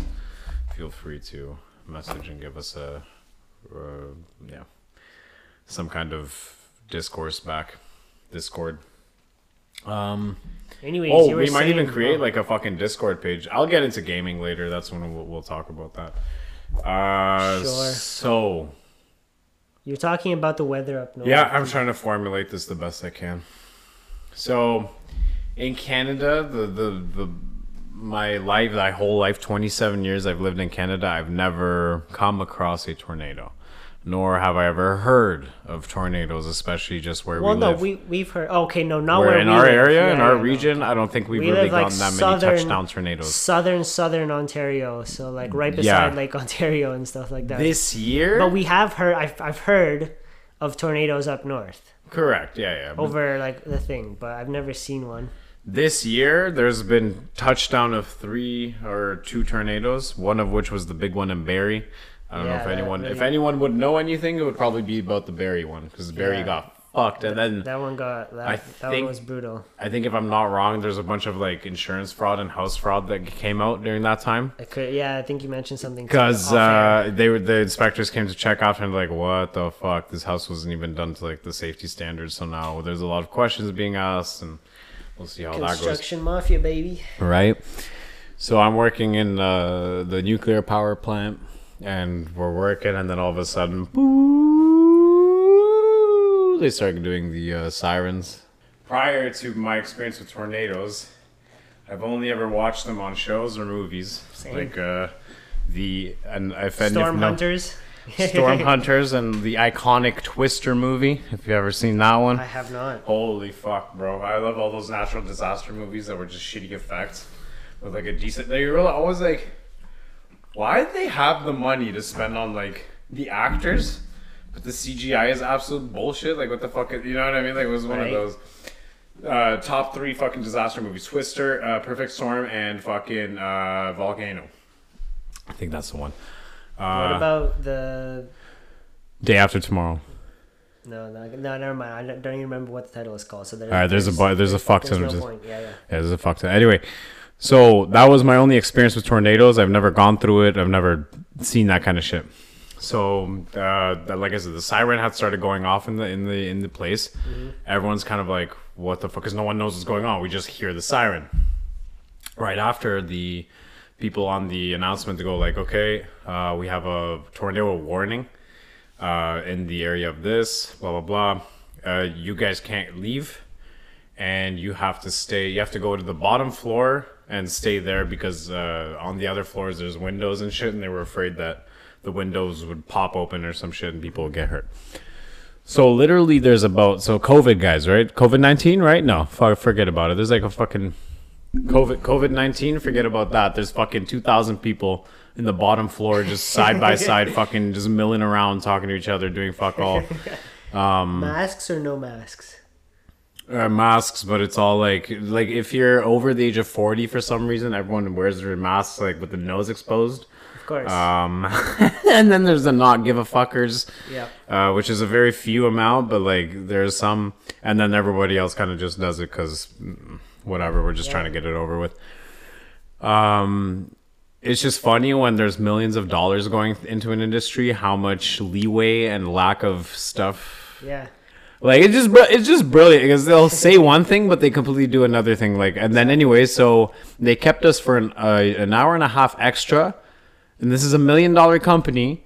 feel free to message and give us a, uh, yeah, some kind of discourse back, Discord. Um. Anyways, Oh, we might even create oh, like a fucking Discord page. I'll get into gaming later. That's when we'll, we'll talk about that. Uh, Sure. So You're talking about the weather up north. yeah, I'm trying to formulate this the best I can. So, in Canada, the the the my life, my whole life, 27 years I've lived in Canada, I've never come across a tornado, nor have I ever heard of tornadoes, especially just where Well, we no, live. we we've heard. Okay, no, not Where where in our live. area, in our yeah, no. region, I don't think we've We really live, like, gotten that many southern- touchdown tornadoes. Southern Southern Ontario, so like right Yeah. beside Lake Ontario and stuff like that. This year, but we have heard. I've I've heard of tornadoes up north correct, yeah, yeah. over like the thing, but I've never seen one. This year, there's been touchdown of three or two tornadoes. One of which was the big one in Barrie. I don't know if anyone, if anyone would know anything, it would probably be about the Barrie one because Barrie Yeah. got fucked. And then That one got that. I that one was brutal. I think if I'm not wrong, there's a bunch of like insurance fraud and house fraud that came out during that time. I could. Yeah, I think you mentioned something. Because uh, they were the inspectors came to check out and like, what the fuck? This house wasn't even done to like the safety standards. So now there's a lot of questions being asked, and we'll see how that goes. construction mafia, baby. right? So I'm working in uh, the nuclear power plant, and we're working, and then all of a sudden, boo, they start doing the uh, sirens. Prior to my experience with tornadoes, I've only ever watched them on shows or movies, Same. like uh, the and if Storm if no- hunters. Storm Hunters, and the iconic Twister movie. If you've ever seen that one, I have not. Holy fuck, bro! I love all those natural disaster movies that were just shitty effects with like a decent. They were always like, why did they have the money to spend on like the actors, but the CGI is absolute bullshit? Like, what the fuck? Is, you know what I mean? Like, it was one Right. of those uh, top three fucking disaster movies: Twister, uh, Perfect Storm, and fucking uh, Volcano. I think that's the one. What Uh, about the? Day After Tomorrow. No, no, no, never mind. I don't don't even remember what the title is called. So there, All right, there's a bu- there's a fuck There's ton no of just- point. Yeah, yeah. Yeah, there's a fuck ton. Anyway, so that was my only experience with tornadoes. I've never gone through it. I've never seen that kind of shit. So, uh, like I said, the siren had started going off in the in the in the place. Everyone's kind of like, "What the fuck?" Because no one knows what's going on. We just hear the siren. Right after the people on the announcement to go like, "Okay, uh, we have a tornado warning uh, in the area of this." Blah blah blah. Uh, you guys can't leave and you have to stay you have to go to the bottom floor and stay there because uh, on the other floors there's windows and shit and they were afraid that the windows would pop open or some shit and people would get hurt so literally there's about so covid guys right covid-19 right no forget about it there's like a fucking covid covid-19 forget about that there's fucking 2000 people in the bottom floor just side by side fucking just milling around talking to each other doing fuck all Masks or no masks? uh, masks, but it's all like like if you're over the age of forty for some reason, everyone wears their masks like with the nose exposed. Of course. Um, and then there's the not give a fuckers, yeah. uh, which is a very few amount, but like there's some, and then everybody else kind of just does it because whatever, we're just trying to get it over with. Um, it's just funny when there's millions of dollars going into an industry, how much leeway and lack of stuff Yeah. like it's just it's just brilliant because they'll say one thing but they completely do another thing. Like and then anyway, so they kept us for an uh, an hour and a half extra, and this is a million dollar company,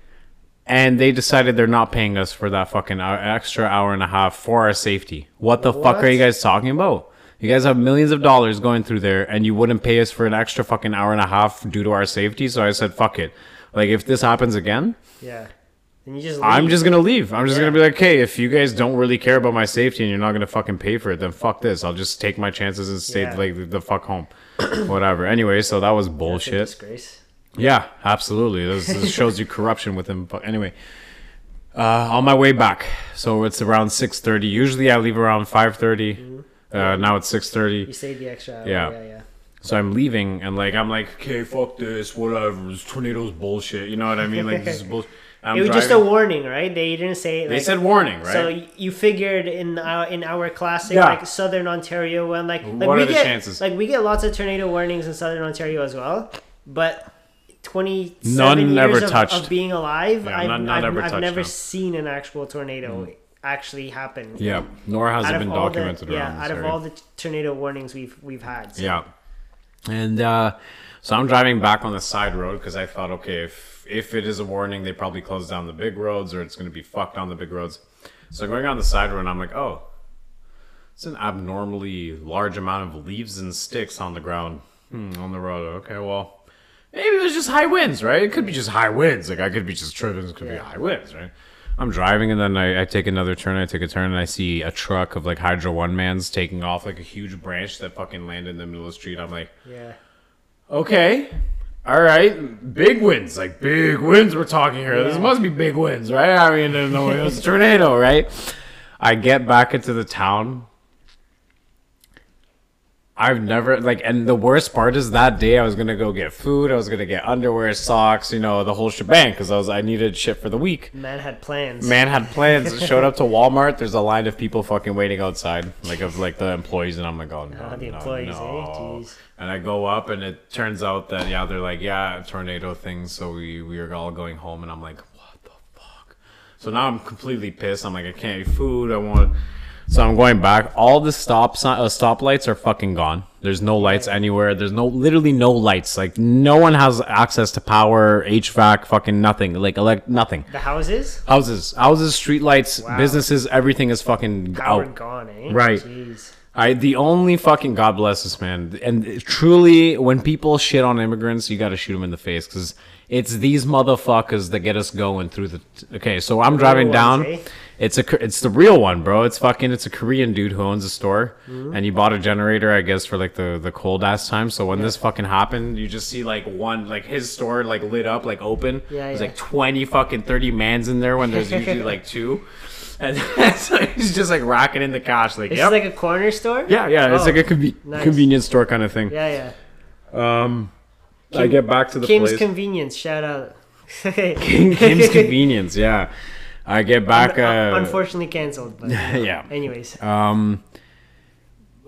and they decided they're not paying us for that fucking hour, extra hour and a half for our safety. What the fuck are you guys talking about? You guys have millions of dollars going through there, and you wouldn't pay us for an extra fucking hour and a half due to our safety. So I said, fuck it. Like if this happens again, Yeah. And you just. I'm just gonna leave. I'm just Yeah. gonna be like, hey, if you guys don't really care about my safety and you're not gonna fucking pay for it, then fuck this. I'll just take my chances and stay Yeah. like the, fuck home, whatever. Anyway, so that was bullshit. disgrace. Yeah, absolutely. This, this shows you corruption within. But anyway, uh, on my way back, so it's around six thirty. Usually I leave around five Uh, now it's six thirty. You saved the extra hour. Yeah. Yeah. Yeah. So I'm leaving, and like I'm like, okay, fuck this, whatever. This tornado's bullshit. You know what I mean? Like this is bullshit. I'm it was just a warning, right? They didn't say. They said warning, right? So you figured in our in our classic Yeah. like Southern Ontario when like like What we are the get chances? like we get lots of tornado warnings in Southern Ontario as well, but twenty None seven ever years of, touched. of being alive, Yeah, I've, none- none I've, I've touched, never no. seen an actual tornado actually happened. Yeah, nor has Out it been all the- documented yeah, out this of area. all the tornado warnings we've we've had. So yeah, and uh, so I'm driving back on the side road because I thought, okay, if if it is a warning, they probably close down the big roads or it's going to be fucked on the big roads. So going on the side road, I'm like, oh, it's an abnormally large amount of leaves and sticks on the ground hmm, on the road. Okay, well, maybe it was just high winds, right? It could be just high winds. Like I could be just tripping. It could be high winds, right? I'm driving and then I, I take another turn. I take a turn and I see a truck of like Hydro One Mans taking off like a huge branch that fucking landed in the middle of the street. I'm like, yeah. okay, all right, big winds, like big winds. We're talking here. This must be big winds, right? I mean, there's no it was a tornado, right? I get back into the town. I've never like, and the worst part is that day I was gonna go get food. I was gonna get underwear, socks, you know, the whole shebang, because I was I needed shit for the week. Man had plans. Man had plans. Showed up to Walmart. There's a line of people fucking waiting outside, like of like the employees, and I'm like, oh no, Ah, the no, employees, eh? no. Jeez. And I go up, and it turns out that yeah, they're like, yeah, tornado things. So we we are all going home, and I'm like, what the fuck? So now I'm completely pissed. I'm like, I can't eat food. I want. So I'm going back. All the stop si- uh, stop lights are fucking gone. There's no lights anywhere. There's no literally no lights. Like no one has access to power, HVAC, fucking nothing. Like elect nothing. The houses Houses, houses, street lights, Wow. businesses, everything is fucking power out. gone, eh? Right. Jeez. I the only fucking God bless this man. And truly, when people shit on immigrants, you got to shoot them in the face because it's these motherfuckers that get us going through the. Okay, so I'm driving ones, down. eh? It's a it's the real one, bro. It's fucking it's a Korean dude who owns a store, Mm-hmm. and he bought a generator, I guess, for like the the cold ass time. So when this fucking happened, you just see like one like his store like lit up, like open. Yeah, There's yeah. like twenty fucking thirty mans in there when there's usually like two. And so he's just like racking in the cash, like, yep. is like a corner store. Yeah, yeah, it's Oh, like a conve- nice. convenience store kind of thing. Yeah, yeah. Um, I get back to the Kim's place. Convenience. Shout out. King, Kim's convenience, yeah. I get back. Un- Uh, Unfortunately canceled. But, yeah. Anyways. Um,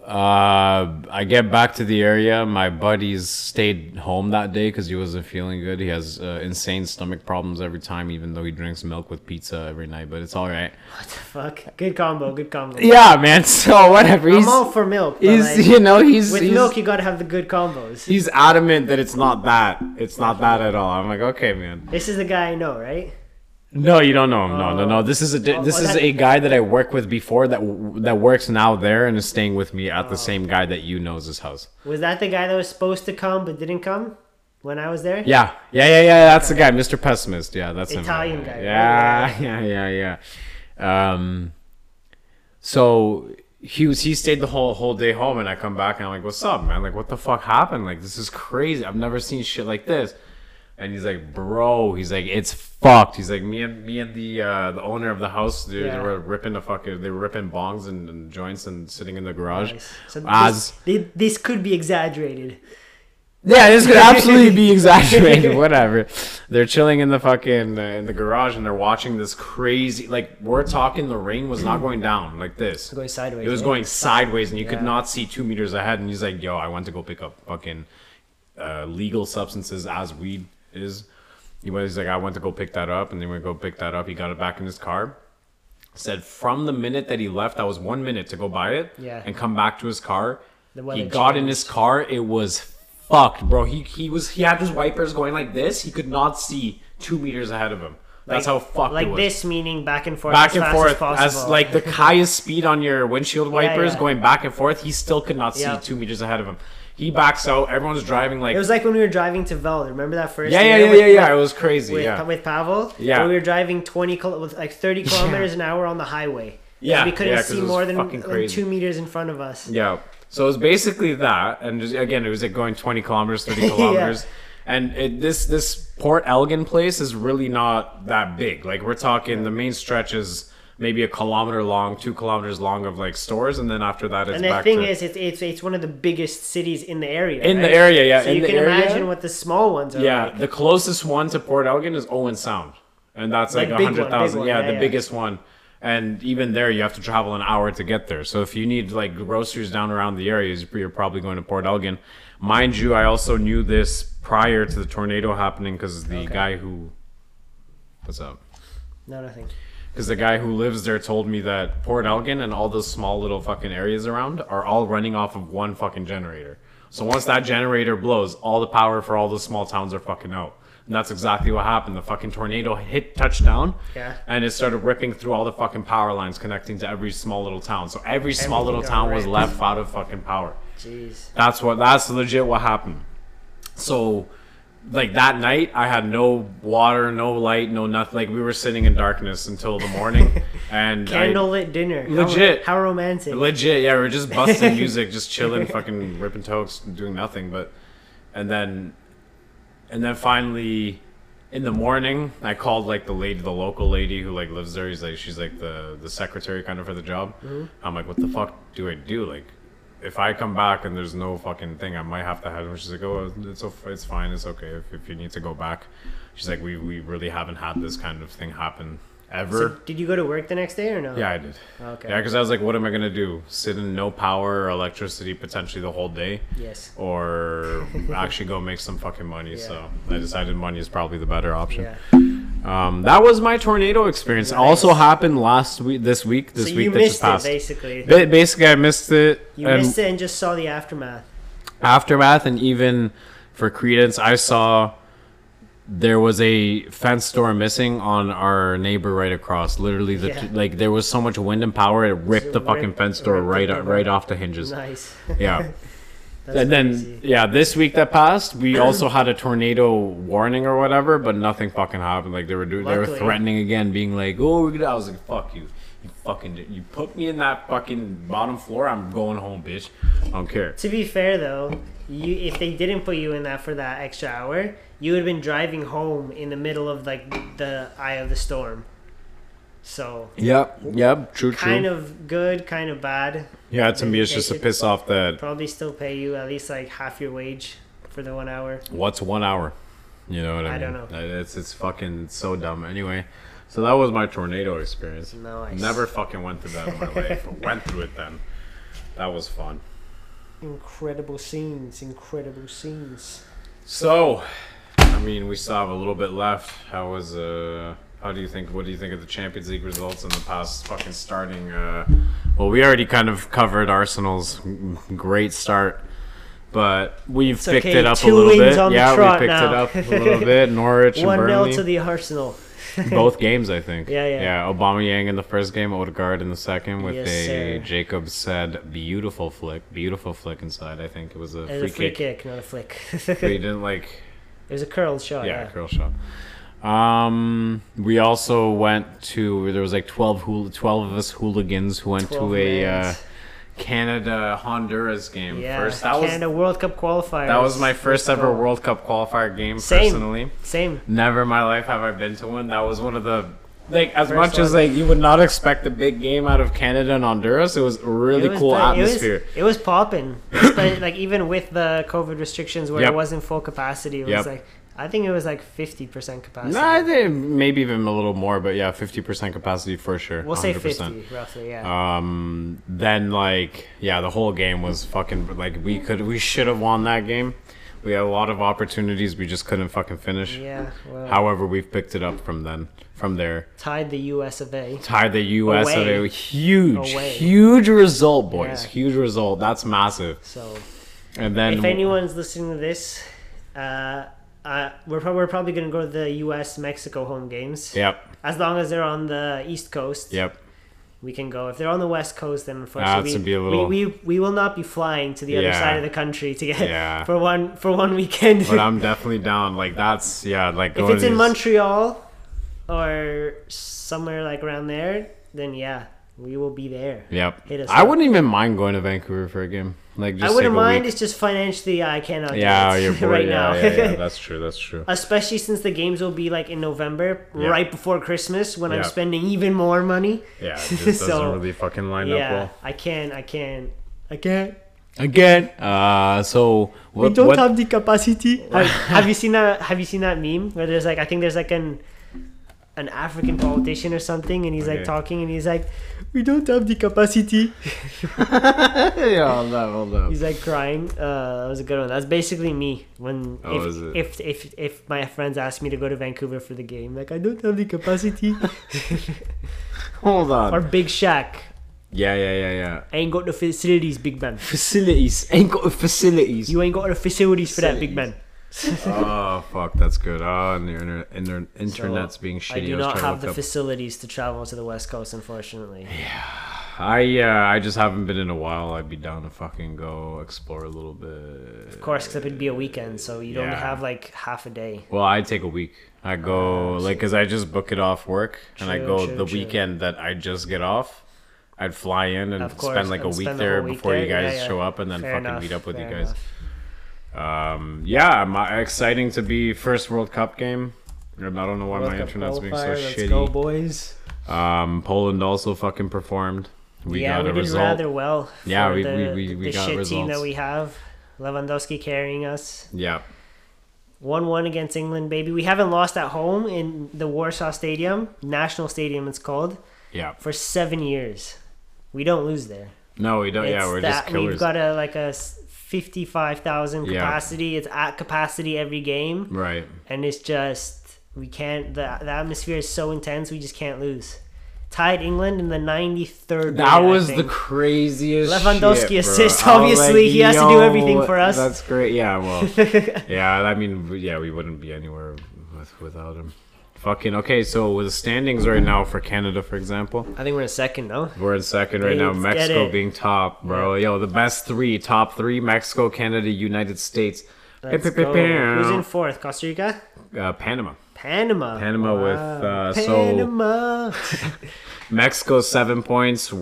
uh, I get back to the area. My buddies stayed home that day because he wasn't feeling good. He has uh, insane stomach problems every time, even though he drinks milk with pizza every night. But it's all right. What the fuck? Good combo. Good combo. Yeah, man. So whatever. He's I'm all for milk. He's like, you know he's with he's, milk, you gotta have the good combos. he's adamant that it's not that. It's not that at all. I'm like, okay, man. This is the guy I know, right? No, you don't know him. No, no, no. This is a Oh, this oh, is a guy that I worked with before that that works now there and is staying with me Oh. at the same guy that you know's his house. Was that the guy that was supposed to come but didn't come when I was there? Yeah, yeah, yeah, yeah. That's the guy, Mr. Pessimist. Yeah, that's him. Italian guy, right? Yeah, yeah, yeah, yeah. Um, so he was he stayed the whole whole day home, and I come back and I'm like, "What's up, man? Like, what the fuck happened? Like, this is crazy. I've never seen shit like this." And he's like, bro, he's like, it's fucked. He's like, me and me and the uh, the owner of the house, they, they were ripping a fucking, they were ripping bongs and, and joints and sitting in the garage. Nice. So As this, this could be exaggerated. yeah, this could absolutely be exaggerated. Whatever. They're chilling in the fucking uh, in the garage and they're watching this crazy. Like we're talking, the rain was not going down like this. Going sideways. It was going sideways, and you Yeah. could not see two meters ahead. And he's like, "Yo, I went to go pick up fucking uh, legal substances as weed is." He was like, "I went to go pick that up," and then we go pick that up. He got it back in his car. Said from the minute that he left, that was one minute to go buy it, Yeah. and come back to his car. The He got in his car. It was fucked, bro. He he was he had his wipers going like this. He could not see two meters ahead of him. That's how fucked Like it was this, meaning back and forth. back as and forth as, as, like the highest speed on your windshield wipers yeah. going back and forth he still could not see Yeah. two meters ahead of him he backs out everyone's driving like It was like when we were driving to Vel. Remember that first? yeah yeah yeah with- yeah yeah it was crazy With, yeah with Pavel, Yeah. we were driving twenty kil- with like thirty kilometers an hour on the highway. Yeah, we couldn't yeah, see more than, than two meters in front of us. yeah so it was basically that and just, again it was like going 20 kilometers 30 Yeah. kilometers and it, this this port elgin place is really not that big like we're talking the main stretch is maybe a kilometer long two kilometers long of like stores and then after that it's And the back thing to, is, it's, it's it's one of the biggest cities in the area. In the area, yeah, So in you can area. imagine what the small ones are Yeah, like. the closest one to Port Elgin is Owen Sound, and that's like Like a big one, hundred thousand. Yeah, yeah, the yeah. biggest one. And even there, you have to travel an hour to get there. So if you need like groceries down around the areas, you're probably going to Port Elgin. Mind you, I also knew this prior to the tornado happening because the Okay. guy who, what's up? No, nothing. Because the guy who lives there told me that Port Elgin and all those small little fucking areas around are all running off of one fucking generator. So once that generator blows, all the power for all those small towns are fucking out. And that's exactly what happened. The fucking tornado hit touchdown, Yeah. and it started ripping through all the fucking power lines connecting to every small little town. So every small Everything little town was ripped. left out of fucking power. Jeez. That's what. That's legit what happened. So, like that night, I had no water, no light, no nothing. Like we were sitting in darkness until the morning, and I- Candlelit dinner. Legit. How, romantic. legit, yeah, we are just busting music, just chilling, fucking ripping tokes, doing nothing. But, and then, and then finally, in the morning, I called like the lady, the local lady who like lives there. He's like, she's like the the secretary kind of for the job. Mm-hmm. I'm like, what the fuck do I do? Like, if I come back and there's no fucking thing, I might have to head. And she's like, oh, it's it's fine, it's okay if, if you need to go back. She's like, we we really haven't had this kind of thing happen ever. So, did you go to work the next day or no? yeah, I did. Okay. Yeah, because I was like, what am I gonna do? Sit in no power or electricity potentially the whole day, Yes. or actually go make some fucking money? So I decided money is probably the better option. Yeah. Um, that was my tornado experience. It Also happened last week, this week, this so week that just missed it passed. basically. Ba- Basically, I missed it. You missed it and just saw the aftermath. aftermath, and even for credence, I saw there was a fence door missing on our neighbor right across. Literally, the Yeah. like there was so much wind and power, it ripped the fucking fence door right right off the hinges. Nice. Yeah. That's and then crazy. yeah, this week that passed, we also had a tornado warning or whatever, but nothing fucking happened. Like they were doing, they were threatening again, being like, "Oh, we're gonna." I was like, "Fuck you, you fucking, did- you put me in that fucking bottom floor. I'm going home, bitch. I don't care." To be fair though, you if they didn't put you in that for that extra hour, you would have been driving home in the middle of like the eye of the storm. So Yep, yep, true, true. kind of good, kind of bad. yeah, to me, it's just to piss off that Probably still pay you at least like half your wage for the one hour. what's one hour. You know what I, I mean? don't know. It's it's fucking so dumb. Anyway, so that was my tornado experience. Nice. Never fucking went through that in my life. but went through it then. That was fun. Incredible scenes, incredible scenes. So, I mean, we still have a little bit left. How was uh? How do you think? What do you think of the Champions League results in the past fucking starting? Uh, well, we already kind of covered Arsenal's great start, but we've It's picked okay, it up a little bit. yeah, we picked now. it up a little bit. Norwich One 0 Burnley, to the Arsenal. both games, I think. Yeah, yeah. Yeah, Aubameyang in the first game, Odegaard in the second, with Yes, a sir. Jacob said beautiful flick, beautiful flick inside. I think it was a free, a free kick. kick. not a flick. But he didn't like. it was a curled shot. yeah, Yeah. curl shot. Um, we also went to there was like 12, hool- 12 of us hooligans who went to a uh. Canada Honduras game Yeah, first. That was Canada World Cup qualifier. that was my first ever. World Cup qualifier game Same. personally. Same. Never in my life have I been to one. That was one of the like as First much as like you would not expect a big game out of Canada and Honduras. It was a really It was cool atmosphere. It was, it was popping, like even with the COVID restrictions where Yep. it wasn't full capacity. It was Yep. like I think it was like fifty percent capacity. Nah, I think maybe even a little more, but yeah, fifty percent capacity for sure. we'll say 100%. fifty roughly. Yeah. Um, then like yeah, the whole game was fucking like we could we should have won that game. We had a lot of opportunities, we just couldn't fucking finish. yeah. Well, However, we've picked it up from then, from there. tied the U.S. of A. Tied the U.S. Away. a huge, Away. huge result, boys. Yeah. Huge result. That's massive. So And then if anyone's listening to this, uh, uh, we're, prob- we're probably gonna go to the U.S. Mexico home games. Yep. As long as they're on the East Coast, Yep. we can go. If they're on the West Coast, then unfortunately, to we, little- we, we, we will not be flying to the other side of the country to get Yeah. for one for one weekend. But I'm definitely down. Like that's yeah. Like if it's to in these- Montreal or somewhere like around there, then yeah, we will be there. Yep. Hit us I up. wouldn't even mind going to Vancouver for a game. Like just I wouldn't mind. week. It's just financially, I cannot. do Yeah, it you're bored. right yeah, now. yeah, yeah, That's true. That's true. Especially since the games will be like in November, right before Christmas, when. I'm spending even more money. Yeah, it just doesn't So, really fucking line yeah, up well. I can't. I can't. I can't. Again, uh, so what? we don't what have the capacity. have, have you seen that? Have you seen that meme where there's like I think there's like an an African politician or something, and he's Okay. like talking, and he's like, "We don't have the capacity." yeah, hold up, hold up. He's like crying. Uh, that was a good one. That's basically me when Oh, if, is it? if if if my friends ask me to go to Vancouver for the game, like I don't have the capacity. Hold on. or Big Shack, Yeah, yeah, yeah, yeah. I ain't got the facilities, Big Man. Facilities ain't got the facilities. You ain't got the facilities for that, Big Man. oh fuck, that's good. Oh, and the inter- inter- internet's being shitty. I do not to have the up- facilities to travel to the West Coast, unfortunately. Yeah, I uh, I just haven't been in a while. I'd be down to fucking go explore a little bit. Of course, except it'd be a weekend, so you'd only have like half a day. Well, I take a week. I go like because I just book it off work, and I go true, the true. weekend that I just get off. I'd fly in and course, spend like a week the there before you guys Yeah, yeah. show up, and then Fair fucking enough, meet up with you guys. enough. Um, yeah, my exciting to be first World Cup game. I don't know why World my Cup internet's being so let's shitty. go, boys. Um, Poland also fucking performed. We yeah, got we a did result. rather well. Yeah, we- the, we- we- we the got shit team that we have. Lewandowski carrying us. Yeah, One one against England, baby. We haven't lost at home in the Warsaw Stadium, National Stadium, it's called, yeah. for seven years. We don't lose there. No, we don't. yeah, we're that, just killers. We've got a like a fifty-five thousand Yeah. capacity. It's at capacity every game, right. and it's just we can't. The the atmosphere is so intense. We just can't lose. Tied England in the ninety-third. That minute, was the craziest. Lewandowski shit, assist, was obviously. He has to do everything for us. That's great. Yeah, well, yeah. I mean, yeah, we wouldn't be anywhere with, without him. Fucking okay. So with the standings right now for Canada, for example, I think we're in second, no? we're in second right now. Let's Mexico being top, bro. Yo, the best three, top three: Mexico, Canada, United States. Let's go. Who's in fourth? Costa Rica? Uh, Panama. Panama. Panama with, Wow. uh, so- Panama. Mexico seven points.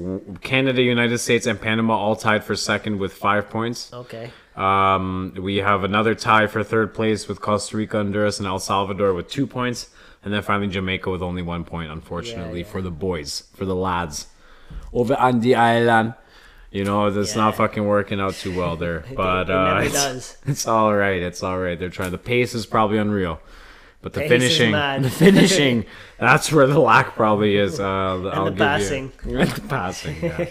Canada, United States, and Panama all tied for second with five points. okay. Um, we have another tie for third place with Costa Rica, Honduras, and El Salvador with two points, and then finally Jamaica with only one point. Unfortunately Yeah, yeah. for the boys, for the lads over on the island. You know, it's Yeah. not fucking working out too well there, but it uh, it's, does. it's all right. It's all right. They're trying. The pace is probably unreal, but the Pace finishing, the finishing, that's where the lack probably is. Uh, I'll the passing. You, and the passing. Yeah.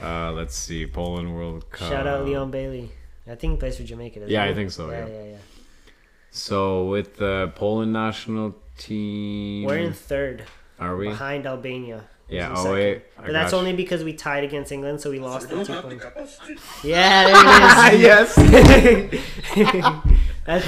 uh, let's see, Poland World Cup. Shout out Leon Bailey. I think he plays for Jamaica. doesn't Yeah, he? I think so, Yeah, yeah. yeah, yeah. So with the Poland national team, We're in third, are we? behind Albania. Yeah. in Oh wait, I But that's got only because we tied against England, so we lost the don't two points. Yeah, there it yes. that's,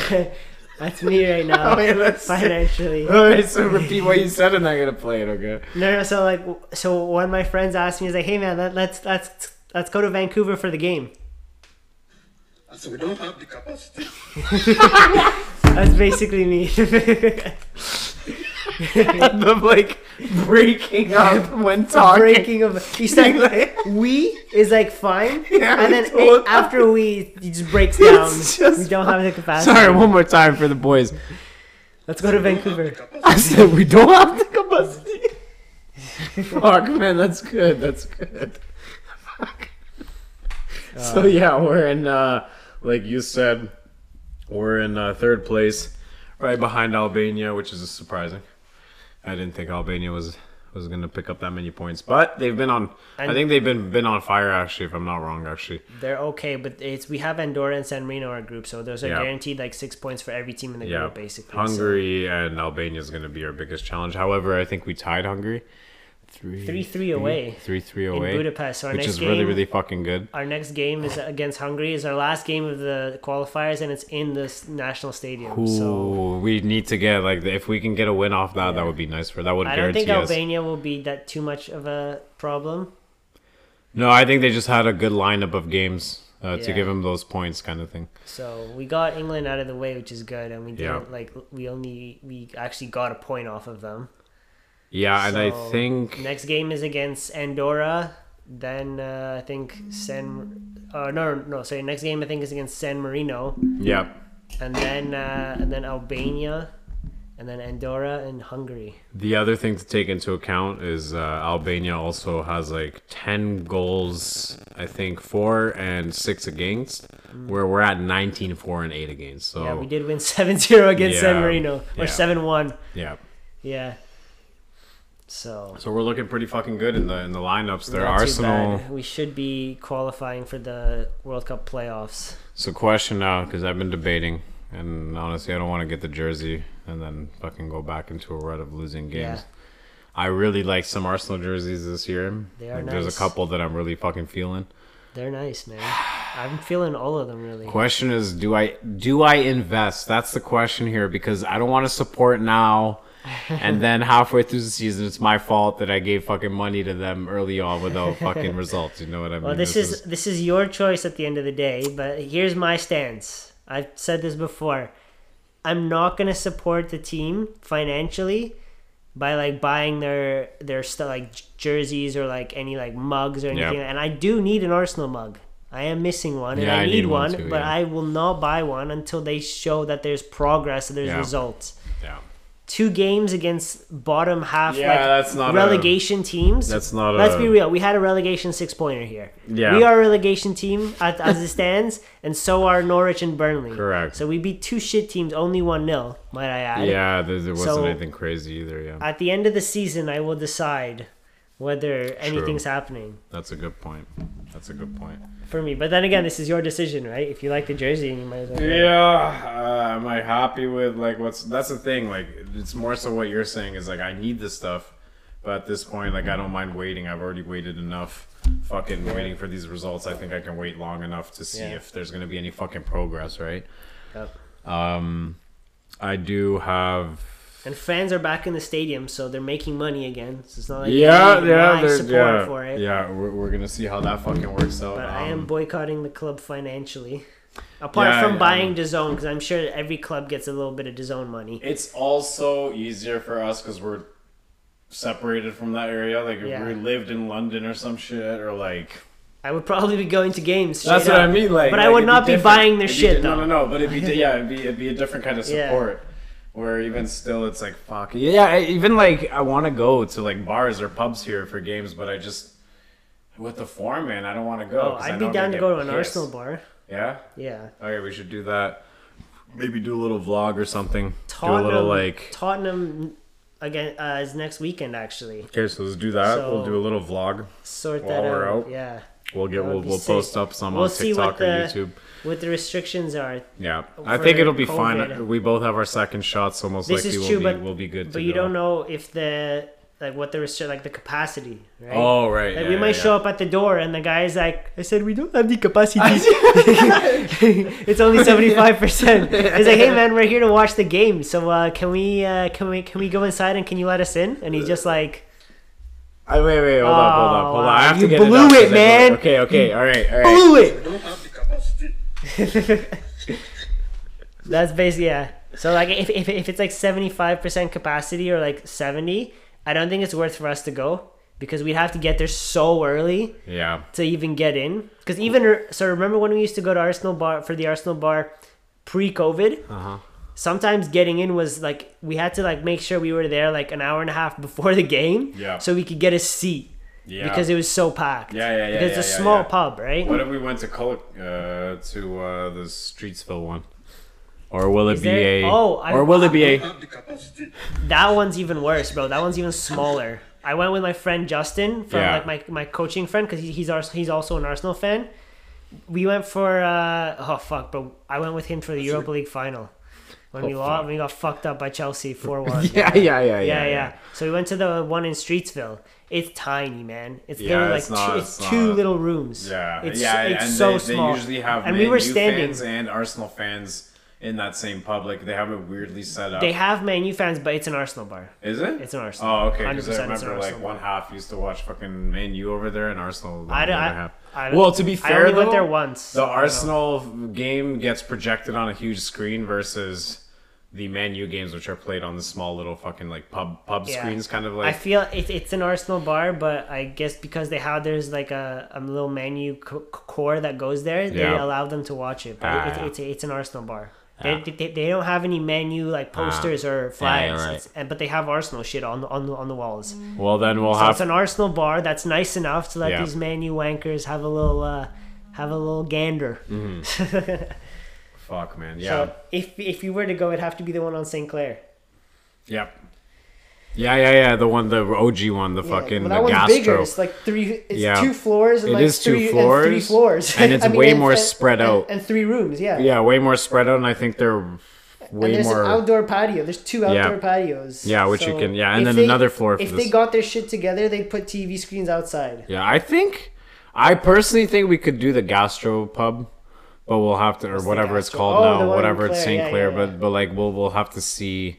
that's me right now. Oh, yeah, that's- financially. Alright, so repeat what you said, and I'm gonna play it. Okay. No, no. So like, so one of my friends asked me, he's like, "Hey man, let, let's let's let's go to Vancouver for the game." So we don't have the capacity. That's basically me. the like breaking up when talking. breaking of. He said we is like fine, Yeah, and then told- after we, he just breaks down. Just- we don't have the capacity. Sorry, one more time for the boys. Let's go to Vancouver. I said we don't have the capacity. Fuck, man, that's good. That's good. Fuck. so yeah, we're in. uh Like you said, we're in uh, third place, right behind Albania, which is surprising. I didn't think Albania was was gonna pick up that many points, but they've been on. I think they've been been on fire actually, if I'm not wrong. Actually, They're okay, but it's we have Andorra and San Marino in our group, so those are Yeah. guaranteed like six points for every team in the yeah, group, basically. So Hungary and Albania is gonna be our biggest challenge. However, I think we tied Hungary. Three, 3-3 away Three three in away. Budapest. So our which next is game, really really fucking good. our next game is against Hungary. Is our last game of the qualifiers, and it's in this national stadium. So we need to get like if we can get a win off that, that would be nice for that would I don't guarantee think us. Albania will be that too much of a problem. No, I think they just had a good lineup of games uh, to give them those points, kind of thing. So we got England out of the way, which is good, and we didn't like we only we actually got a point off of them. Yeah, and I think next game is against Andorra. Then uh, I think San. Uh, no, no, sorry. Next game I think is against San Marino, yeah, and then uh, and then Albania, and then Andorra and Hungary. the other thing to take into account is uh, Albania also has like ten goals, I think four and six against, where we're at 19, four and eight against. So Mm. Yeah, we did win 7-0 against San Marino or yeah. seven one. yeah. Yeah. So So we're looking pretty fucking good in the in the lineups. There, Arsenal. bad. We should be qualifying for the World Cup playoffs. So question now, because I've been debating, and honestly, I don't want to get the jersey and then fucking go back into a rut of losing games. Yeah. I really like some Arsenal jerseys this year. They are Like, There's a couple that I'm really fucking feeling. They're nice, man. I'm feeling all of them really. Question is, do I do I invest? That's the question here because I don't want to support now, and then halfway through the season, it's my fault that I gave fucking money to them early on without fucking results. You know what I mean? Well, this, is, this is your choice at the end of the day, but here's my stance. I've said this before. I'm not gonna support the team financially by like buying their their stuff like jerseys or like any like mugs or anything. Yep. And I do need an Arsenal mug. I am missing one, and Yeah, I I need, need one, one too, but yeah. I will not buy one until they show that there's progress, and there's Yeah. results. yeah. Two games against bottom half Yeah, like that's not a- relegation teams. That's not. Let's a, be real. We had a relegation six pointer here. Yeah. We are a relegation team at, as it stands, and so are Norwich and Burnley. Correct. So we beat two shit teams, only 1 0, might I add. Yeah, there, there wasn't So- anything crazy either. Yeah, At the end of the season, I will decide whether anything's happening that's a good point. That's a good point. For me. But then again, this is your decision, right? If you like the jersey, you might as well. Yeah, uh, am I happy with like what's? That's the thing. Like, it's more so what you're saying is like I need this stuff, but at this point, like I don't mind waiting. I've already waited enough. Fucking waiting for these results. I think I can wait long enough to see Yeah. if there's gonna be any fucking progress, right? Yep. Um, I do have. And fans are back in the stadium, so they're making money again. So it's not like yeah, yeah, support yeah, for it. yeah. We're, we're gonna see how that fucking works out. But I am Um, boycotting the club financially. Apart Yeah, from I- buying DAZN, because I'm sure every club gets a little bit of DAZN money. It's also easier for us because we're separated from that area. Like if Yeah. we lived in London or some shit, or like I would probably be going to games. that's what I mean. Like, But I like, would it'd not be different. buying their It'd be shit, di- No, though. no, no. But it'd be yeah, it'd be it'd be a different kind of Yeah. support. Where even still, it's like fuck yeah. I- Even like I want to go to like bars or pubs here for games, but I just with the form, man, I don't want to go. Oh, I'd be down to go to an pissed. Arsenal bar. Yeah. Yeah. Okay, we should do that. Maybe do a little vlog or something. Tottenham, do a little like. Tottenham again uh, is next weekend actually. Okay, so let's do that. we'll do a little vlog. Sort that out. out. Yeah. We'll get we'll, we'll sick. post up some We'll on TikTok or YouTube. What the restrictions are. Yeah, I think it'll be COVID. fine. We both have our second shot, so most This likely is we'll true, be but we'll be good. But you go. don't know if the like what the restri- like the capacity, right? Oh right. Like yeah, we might yeah, show up at the door and the guy is like, I said we don't have the capacity. it's only seventy five percent. He's like, Hey man, we're here to watch the game. So uh, can we uh, can we can we go inside and can you let us in? And he's just like, I, wait, wait, hold up, hold up, hold Oh, up. I have you to get blew it, up it, 'cause I man. Okay, okay, all right, all right. blew it. don't have the capacity. That's basically yeah. So like if if, if it's like seventy five percent capacity or like seventy. I don't think it's worth for us to go because we'd have to get there so early Yeah. to even get in. Because even so, remember when we used to go to Arsenal bar for the Arsenal bar pre-COVID? Uh huh. Sometimes getting in was like we had to like make sure we were there like an hour and a half before the game, Yeah. so we could get a seat Yeah. because it was so packed. Yeah, yeah, yeah, Because it's a yeah, small yeah. pub, right? What if we went to Col- uh, to uh, the Streetsville one? Or will it Is be there- a? oh, I- or will it be a? Have the capacity. That one's even worse, bro. That one's even smaller. I went with my friend Justin from Yeah. like my, my coaching friend because he, he's Ars- he's also an Arsenal fan. We went for uh, oh fuck, bro. I went with him for the Europa League final when we Oh, lost. when we got fucked up by Chelsea four one. Yeah, yeah, yeah, yeah, yeah. So we went to the one in Streetsville. It's tiny, man. It's Yeah, like it's not- two, it's it's two not- little rooms. Yeah, it's, yeah, it's and so they, small. they usually have and Man we were U standing. fans and Arsenal fans in that same public. They have it weirdly set up. They have Man U fans, but it's an Arsenal bar. Is it? It's an Arsenal. Oh, okay. Because I remember like Arsenal one half used to watch fucking Man U over there, and Arsenal. I don't- I- half. I Well, to be I fair, only went though, there once. The I. Arsenal game gets projected on a huge screen versus the Man U games, which are played on the small little fucking like pub pub Yeah. screens, kind of like. I feel it, it's an Arsenal bar, but I guess because they have there's like a, a little Man U co- core that goes there, they Yeah. allow them to watch it. But Ah, it's, yeah. it's it's an Arsenal bar. Yeah. They, they, they don't have any Man U like ah. posters or flags, you're right. And but they have Arsenal shit on the on the, on the walls. Mm. well, then we'll So have. it's an Arsenal bar that's nice enough to let Yeah. these Man U wankers have a little uh, have a little gander. Mm-hmm. Fuck, man. Yeah. So if if you were to go, it'd have to be the one on St. Clair. Yep. Yeah, yeah, yeah. The one, the OG one, the Yeah, fucking the gastro. bigger. It's like three. It's Yeah. two floors. And It like is two three, And floors, three floors. and it's I mean, way and- more and- spread out. And, three rooms. Yeah. Yeah, way more spread out, and I think they're way there's more. an outdoor patio. There's two Yeah. outdoor patios. Yeah, which you can- yeah, and then they- another floor for If this. they got their shit together, they'd put TV screens outside. Yeah, I think, I personally think we could do the gastro pub, but we'll have to, or whatever it's called Oh, now, whatever it's St. yeah, Clair, yeah, but but like we'll we'll have to see.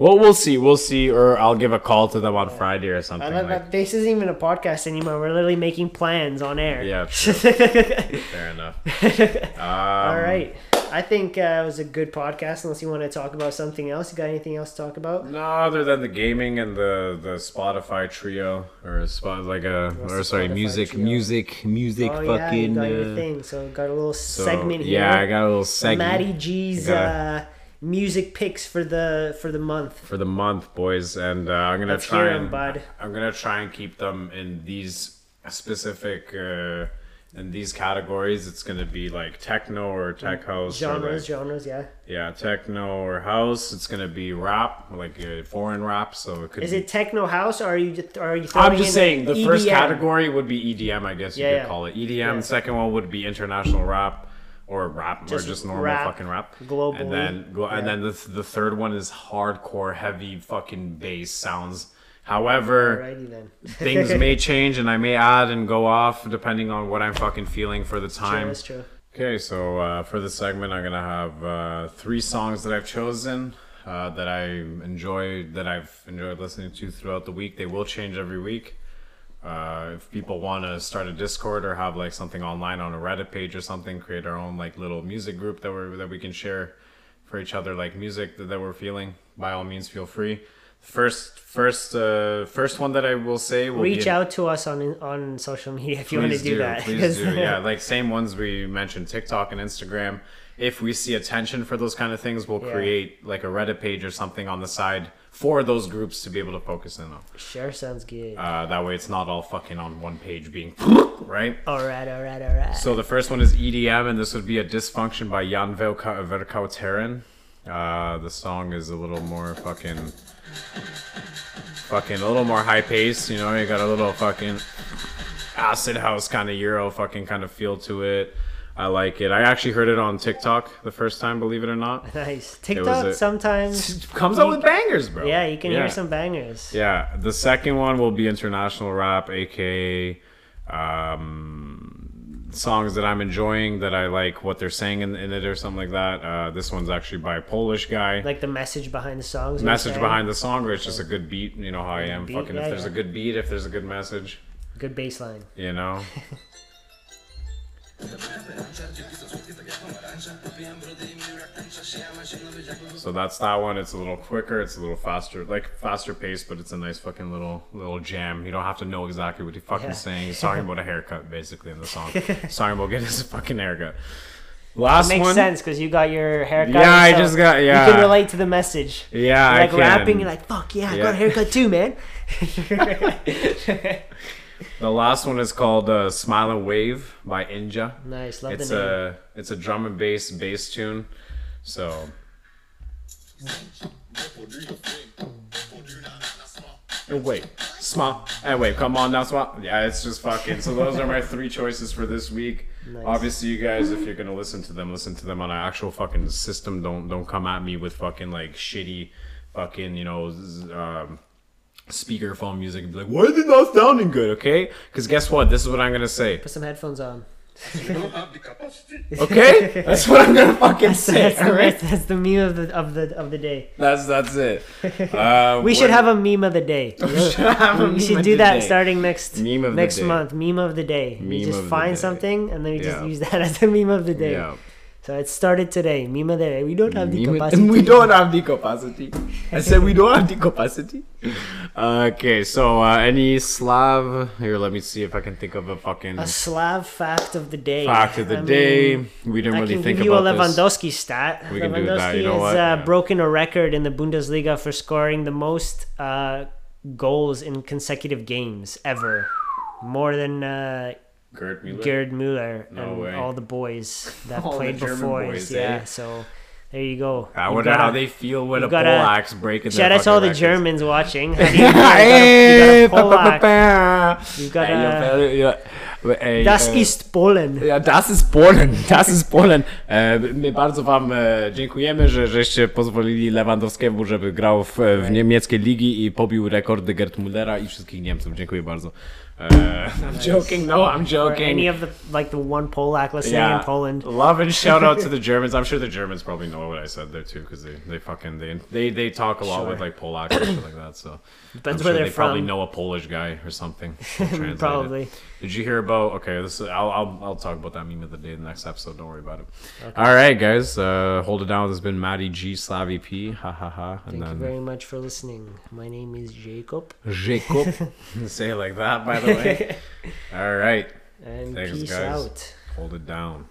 Well, we'll see, we'll see, or I'll give a call to them on Friday or something. Like, this isn't even a podcast anymore. We're literally making plans on air. yeah, fair enough. Um, All right. I think uh, it was a good podcast. Unless you want to talk about something else. You got anything else to talk about? No, other than the gaming and the the Spotify trio or spot like a What's or sorry Spotify music trio? music music oh yeah, you fucking. got your uh, thing. So got a little so, segment here. Yeah, I got a little segment. Matty G's uh, music picks for the for the month. for the month, boys, and uh, I'm gonna Let's try hear 'em, and bud. I'm gonna try and keep them in these specific uh, in these categories. It's gonna be like techno or tech house, Genres, like, genres, yeah. yeah, techno or house. It's gonna be rap, like uh, foreign rap. So it could. Is be, it techno house or are you just, are you? I'm just saying the first category would be EDM, I guess you Yeah, could yeah. call it EDM. Yeah. Second one would be international rap or rap Just or just normal rap, fucking rap. globally. And then go, and then the the third one is hardcore heavy fucking bass sounds. However, things may change and I may add and go off depending on what I'm fucking feeling for the True, time. that's true. Okay, so uh, for the segment, I'm gonna have uh, three songs that I've chosen uh, that I enjoy, that I've enjoyed listening to throughout the week. They will change every week. Uh, if people want to start a Discord or have like something online on a Reddit page or something, create our own like little music group that we that we can share for each other, like music that, that we're feeling. By all means, feel free. First, first, uh, first one that I will say will Reach be out to us on on social media if you want to Please do, that. Please do. Yeah, like same ones we mentioned, TikTok and Instagram. If we see attention for those kind of things, we'll Yeah. create like a Reddit page or something on the side for those groups to be able to focus in on. sure, sounds good. Uh, that way, it's not all fucking on one page being right. all right, all right, all right. So the first one is EDM, and this would be a dysfunction by Jan Verka- Verkauteren. Uh, the song is a little more fucking, fucking a little more high paced. You know, you got a little fucking acid house kind of Euro fucking kind of feel to it. I like it. I actually heard it on TikTok the first time, believe it or not. nice. TikTok a- sometimes. Comes out with bangers, bro. Yeah, you can Yeah. hear some bangers. Yeah, the second one will be international rap, aka um, songs that I'm enjoying that I like what they're saying in, in it or something like that. Uh, this one's actually by a Polish guy. Like the message behind the songs. message behind the song, or it's just a good beat. You know how I am. Beat, Fucking yeah, if there's yeah. a good beat, if there's a good message, Good bass line. you know. So that's that one. It's a little quicker. It's a little faster, like faster pace, but it's a nice fucking little little jam. You don't have to know exactly what he's fucking Yeah. saying. He's talking about a haircut, basically, in the song. He's talking about getting his fucking haircut. Last one. Makes one. sense because you got your haircut. Yeah, I just got- Yeah, You can relate to the message. Yeah, You're like I can. rapping, you're like, "Fuck yeah, I got a haircut too, man." The last one is called uh, "Smile and Wave" by Inja. nice, love It's the name. a it's a drum and bass bass tune. So Oh, wait, smile. and wait, come on now, smile. Yeah, it's just fucking. So those are my three choices for this week. Nice. Obviously, you guys, if you're gonna listen to them, listen to them on an actual fucking system. Don't don't come at me with fucking like shitty, fucking you know, um, speakerphone music and be like, why is it not sounding good? Okay, because guess what? This is what I'm gonna say. Put some headphones on. You don't have the capacity. Okay, that's what I'm gonna fucking say. That's, the, alright? that's the meme of the of the of the day. That's that's it. Uh, We should have a meme of the day. have We should do that starting next Meme of the next day. month. Meme of the day. we just of the find day. something and then we just use that as a meme of the day. Yeah. So it started today. Meme of. We don't have the Meme- capacity. we don't have the capacity. I said we don't have the capacity. Okay, so uh, any Slav here? Let me see if I can think of a fucking A Slav fact of the day. fact of the I day. mean, we didn't I really can think give you a about this. Lewandowski stat. We can do Lewandowski that, you know has what? Uh, Yeah. broken a record in the Bundesliga for scoring the most uh, goals in consecutive games ever. More than uh, Gerd Muller. Gerd Muller No and way. all the boys that played before. boys, yeah, eh? so there you go. I You wonder gotta- how they feel when a gotta- Polac's breaking. Shout out to all the records. Germans watching. How do you, you got a, you got a got ej, Das e, ist Polen. Ja, das ist Polen, das ist Polen. E, my bardzo wam e, dziękujemy, że żeście pozwolili Lewandowskiemu, żeby grał w, w niemieckiej ligi i pobił rekordy Gerd Mullera i wszystkich Niemców. Dziękuję bardzo. E, I'm joking, no, I'm Or any of the like the one Polak listening Yeah, in Poland. love and shout out to the Germans. I'm sure the Germans probably know what I said there too, because they, they fucking they they they talk a lot with like Polak and shit like that. So Depends I'm where sure they're they probably know a Polish guy or something. Translated. Probably. Did you hear about? Okay, this is, I'll, I'll I'll talk about that meme of the day in the next episode. Don't worry about it. All right, guys, uh, hold it down. This has been Maddie G Slavy P. Ha ha ha. And Thank you very much for listening. My name is Jacob, Jacob. Say it like that, by the way. All right, and Thanks, peace guys. out. hold it down.